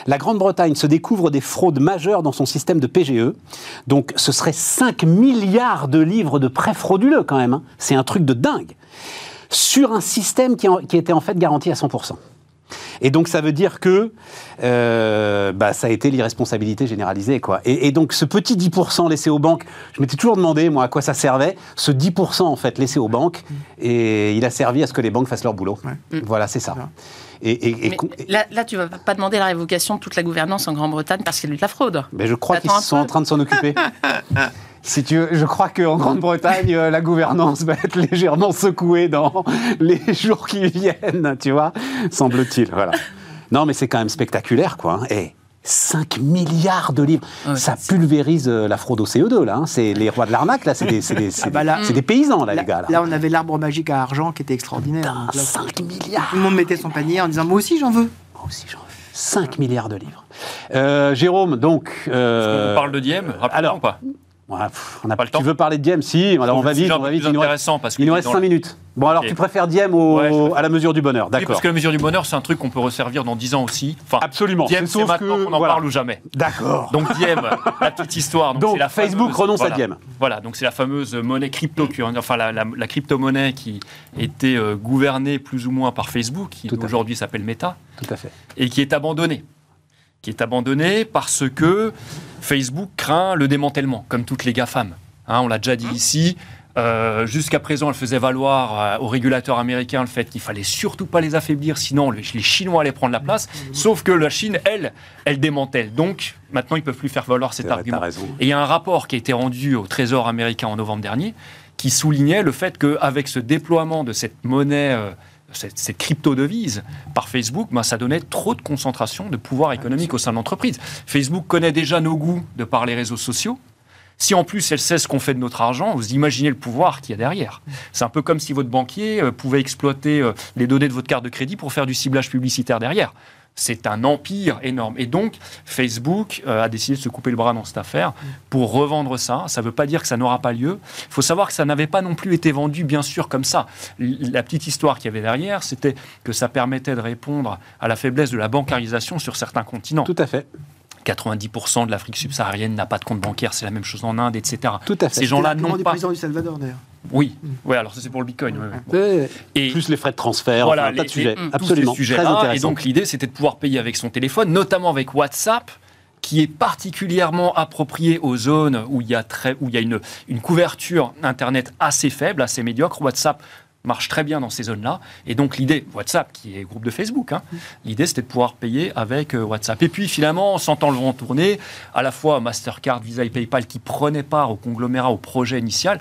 La Grande-Bretagne se découvre des fraudes majeures dans son système de PGE. Donc ce serait 5 milliards de livres de prêts frauduleux quand même. Hein. C'est un truc de dingue. Sur un système qui, qui était en fait garanti à 100%. Et donc ça veut dire que euh, bah, ça a été l'irresponsabilité généralisée. Quoi. Et, donc ce petit 10% laissé aux banques, je m'étais toujours demandé moi à quoi ça servait, ce 10% en fait laissé aux banques, et il a servi à ce que les banques fassent leur boulot. Voilà, c'est ça. Et, là, là, tu vas pas demander la révocation de toute la gouvernance en Grande-Bretagne parce qu'il y a eu de la fraude. Mais je crois qu'ils sont en train de s'en occuper. *laughs* si tu veux, je crois qu'en Grande-Bretagne, euh, la gouvernance va être légèrement secouée dans *laughs* les jours qui viennent, tu vois, semble-t-il. Voilà. Non, mais c'est quand même spectaculaire, quoi. Hein. Et 5 milliards de livres. ça pulvérise euh, la fraude au CE2, là. Hein. C'est les rois de l'arnaque, là. C'est des, ah bah des, paysans, là, les gars. Là. on avait l'arbre magique à argent qui était extraordinaire. 5 milliards Tout le monde mettait son panier en disant Moi aussi, j'en veux. Moi aussi, j'en veux. 5 milliards de livres. Euh, Jérôme, donc. Euh, on parle de Diem, alors, pas? On n'a pas le temps. Tu veux parler de Diem Si, alors on va vite, on va vite. Il nous reste, parce il nous reste 5 minutes. Bon, alors tu préfères Diem au, à la mesure du bonheur, d'accord. parce que la mesure du bonheur, c'est un truc qu'on peut resservir dans 10 ans aussi. Enfin, Absolument. Diem, c'est maintenant qu'on en parle ou jamais. D'accord. Donc Diem, *laughs* la petite histoire. Donc, la Facebook renonce à Diem. Voilà, donc c'est la fameuse monnaie crypto, enfin la, la, crypto-monnaie qui était euh, gouvernée plus ou moins par Facebook, qui aujourd'hui s'appelle Meta. Tout à fait. Et qui est abandonnée qui est abandonnée parce que Facebook craint le démantèlement, comme toutes les GAFAM. Hein, on l'a déjà dit ici. Euh, jusqu'à présent, elle faisait valoir euh, aux régulateurs américains le fait qu'il fallait surtout pas les affaiblir, sinon les, Chinois allaient prendre la place. Sauf que la Chine, elle, elle démantèle. Donc maintenant, ils peuvent plus faire valoir cet argument. Et il y a un rapport qui a été rendu au Trésor américain en novembre dernier qui soulignait le fait qu'avec ce déploiement de cette monnaie euh, cette, crypto-devise par Facebook, ben, ça donnait trop de concentration de pouvoir économique au sein de l'entreprise. Facebook connaît déjà nos goûts de par les réseaux sociaux. Si en plus elle sait ce qu'on fait de notre argent, vous imaginez le pouvoir qu'il y a derrière. C'est un peu comme si votre banquier euh, pouvait exploiter euh, les données de votre carte de crédit pour faire du ciblage publicitaire derrière. C'est un empire énorme. Et donc, Facebook euh, a décidé de se couper le bras dans cette affaire pour revendre ça. Ça ne veut pas dire que ça n'aura pas lieu. Il faut savoir que ça n'avait pas non plus été vendu, bien sûr, comme ça. La petite histoire qu'il y avait derrière, c'était que ça permettait de répondre à la faiblesse de la bancarisation sur certains continents. Tout à fait. 90% de l'Afrique subsaharienne n'a pas de compte bancaire, c'est la même chose en Inde, etc. Tout à fait. Ces gens-là n'ont pas. président du Salvador d'ailleurs. Oui, mm. alors ça c'est pour le Bitcoin. Et plus les frais de transfert, voilà, enfin, tas de sujets. Absolument. et donc l'idée c'était de pouvoir payer avec son téléphone, notamment avec WhatsApp qui est particulièrement approprié aux zones où il y a, très, où il y a une, une couverture Internet assez faible, assez médiocre. WhatsApp marche très bien dans ces zones-là. Et donc l'idée, WhatsApp, qui est groupe de Facebook, hein, l'idée c'était de pouvoir payer avec euh, WhatsApp. Et puis finalement, en sentant le vent tourner, à la fois Mastercard, Visa et PayPal qui prenaient part au conglomérat, au projet initial,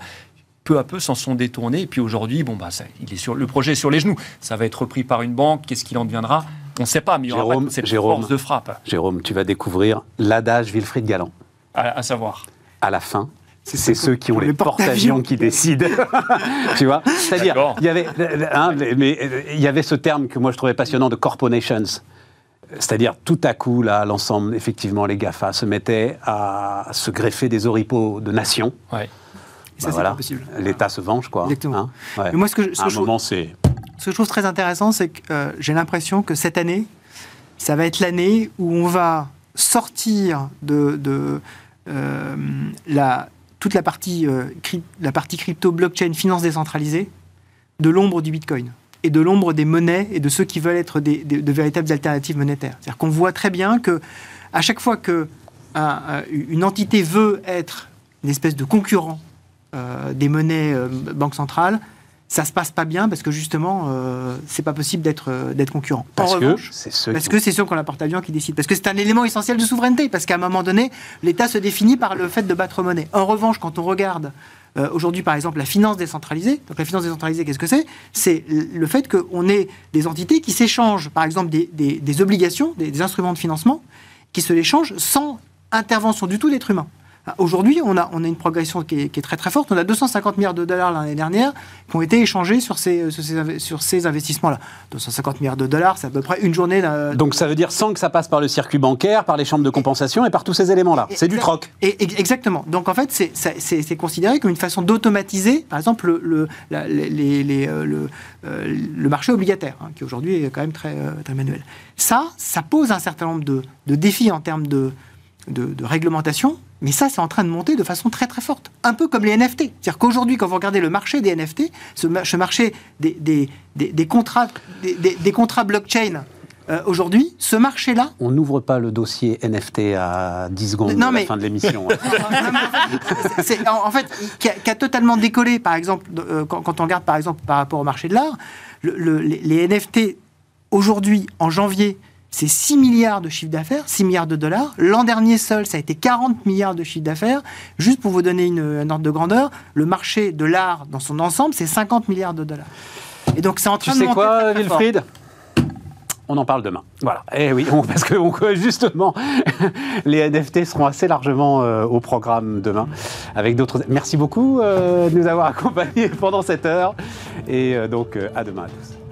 peu à peu s'en sont détournés. Et puis aujourd'hui, bon, bah, il est sur, le projet est sur les genoux. Ça va être repris par une banque. Qu'est-ce qu'il en deviendra? On ne sait pas, mais il y aura pas cette force de frappe. Jérôme, tu vas découvrir l'adage Wilfried Galland. à savoir À la fin, c'est ceux qui ont les porte-avions qui décident. *laughs* tu vois? C'est-à-dire, il y avait, hein, mais il y avait ce terme que moi je trouvais passionnant de corporations. C'est-à-dire, tout à coup, là, l'ensemble, effectivement, les GAFA se mettaient à se greffer des oripeaux de nations. Ouais. Ça, bah c'est pas possible. L'État se venge, quoi. Exactement. Hein moi, ce que, ce à un moment, c'est... Ce que je trouve très intéressant, c'est que euh, j'ai l'impression que cette année, ça va être l'année où on va sortir de, de euh, la, toute la partie, euh, la partie crypto, blockchain, finance décentralisée, de l'ombre du Bitcoin et de l'ombre des monnaies et de ceux qui veulent être des, de véritables alternatives monétaires. C'est-à-dire qu'on voit très bien que à chaque fois que une entité veut être une espèce de concurrent des monnaies euh, banques centrales, ça se passe pas bien parce que justement, euh, c'est pas possible d'être euh, d'être concurrent. Parce que c'est ceux parce que c'est ceux qui ont la porte-avions qui décident. Parce que c'est un élément essentiel de souveraineté. Parce qu'à un moment donné, l'État se définit par le fait de battre monnaie. En revanche, quand on regarde euh, aujourd'hui, par exemple, la finance décentralisée. Donc la finance décentralisée, qu'est-ce que c'est? C'est le fait qu'on ait des entités qui s'échangent, par exemple, des, des, des obligations, des, des, instruments de financement, qui se l'échangent sans intervention du tout d'être humain. Aujourd'hui, on a, on a une progression qui est, très très forte. On a 250 milliards de dollars l'année dernière qui ont été échangés sur ces, sur ces, investissements-là. 250 milliards de dollars, c'est à peu près une journée. Donc ça veut dire sans que ça passe par le circuit bancaire, par les chambres de compensation et, par tous ces éléments-là. C'est du troc. Et, exactement. Donc en fait, c'est considéré comme une façon d'automatiser, par exemple, le, les, euh, le, euh, le, marché obligataire, hein, qui aujourd'hui est quand même très, euh, très manuel. Ça, ça pose un certain nombre de, de défis en termes de, de, de réglementation mais ça, c'est en train de monter de façon très très forte. Un peu comme les NFT. C'est-à-dire qu'aujourd'hui, quand vous regardez le marché des NFT, ce, marché des, des, des, contrats, des, contrats blockchain, euh, aujourd'hui, ce marché-là. On n'ouvre pas le dossier NFT à 10 secondes non, à la fin de l'émission. en fait, qui a, totalement décollé, par exemple, euh, quand, on regarde par exemple par rapport au marché de l'art, les NFT aujourd'hui, en janvier, c'est 6 milliards de chiffre d'affaires, 6 milliards de dollars. L'an dernier seul, ça a été 40 milliards de chiffre d'affaires. Juste pour vous donner une, un ordre de grandeur, le marché de l'art dans son ensemble, c'est 50 milliards de dollars. Et donc c'est en train tu sais quoi, Wilfried? On en parle demain. Voilà. Eh oui, parce que *laughs* justement, *laughs* les NFT seront assez largement euh, au programme demain avec d'autres. Merci beaucoup euh, de nous avoir accompagnés pendant cette heure. Et euh, donc, à demain à tous.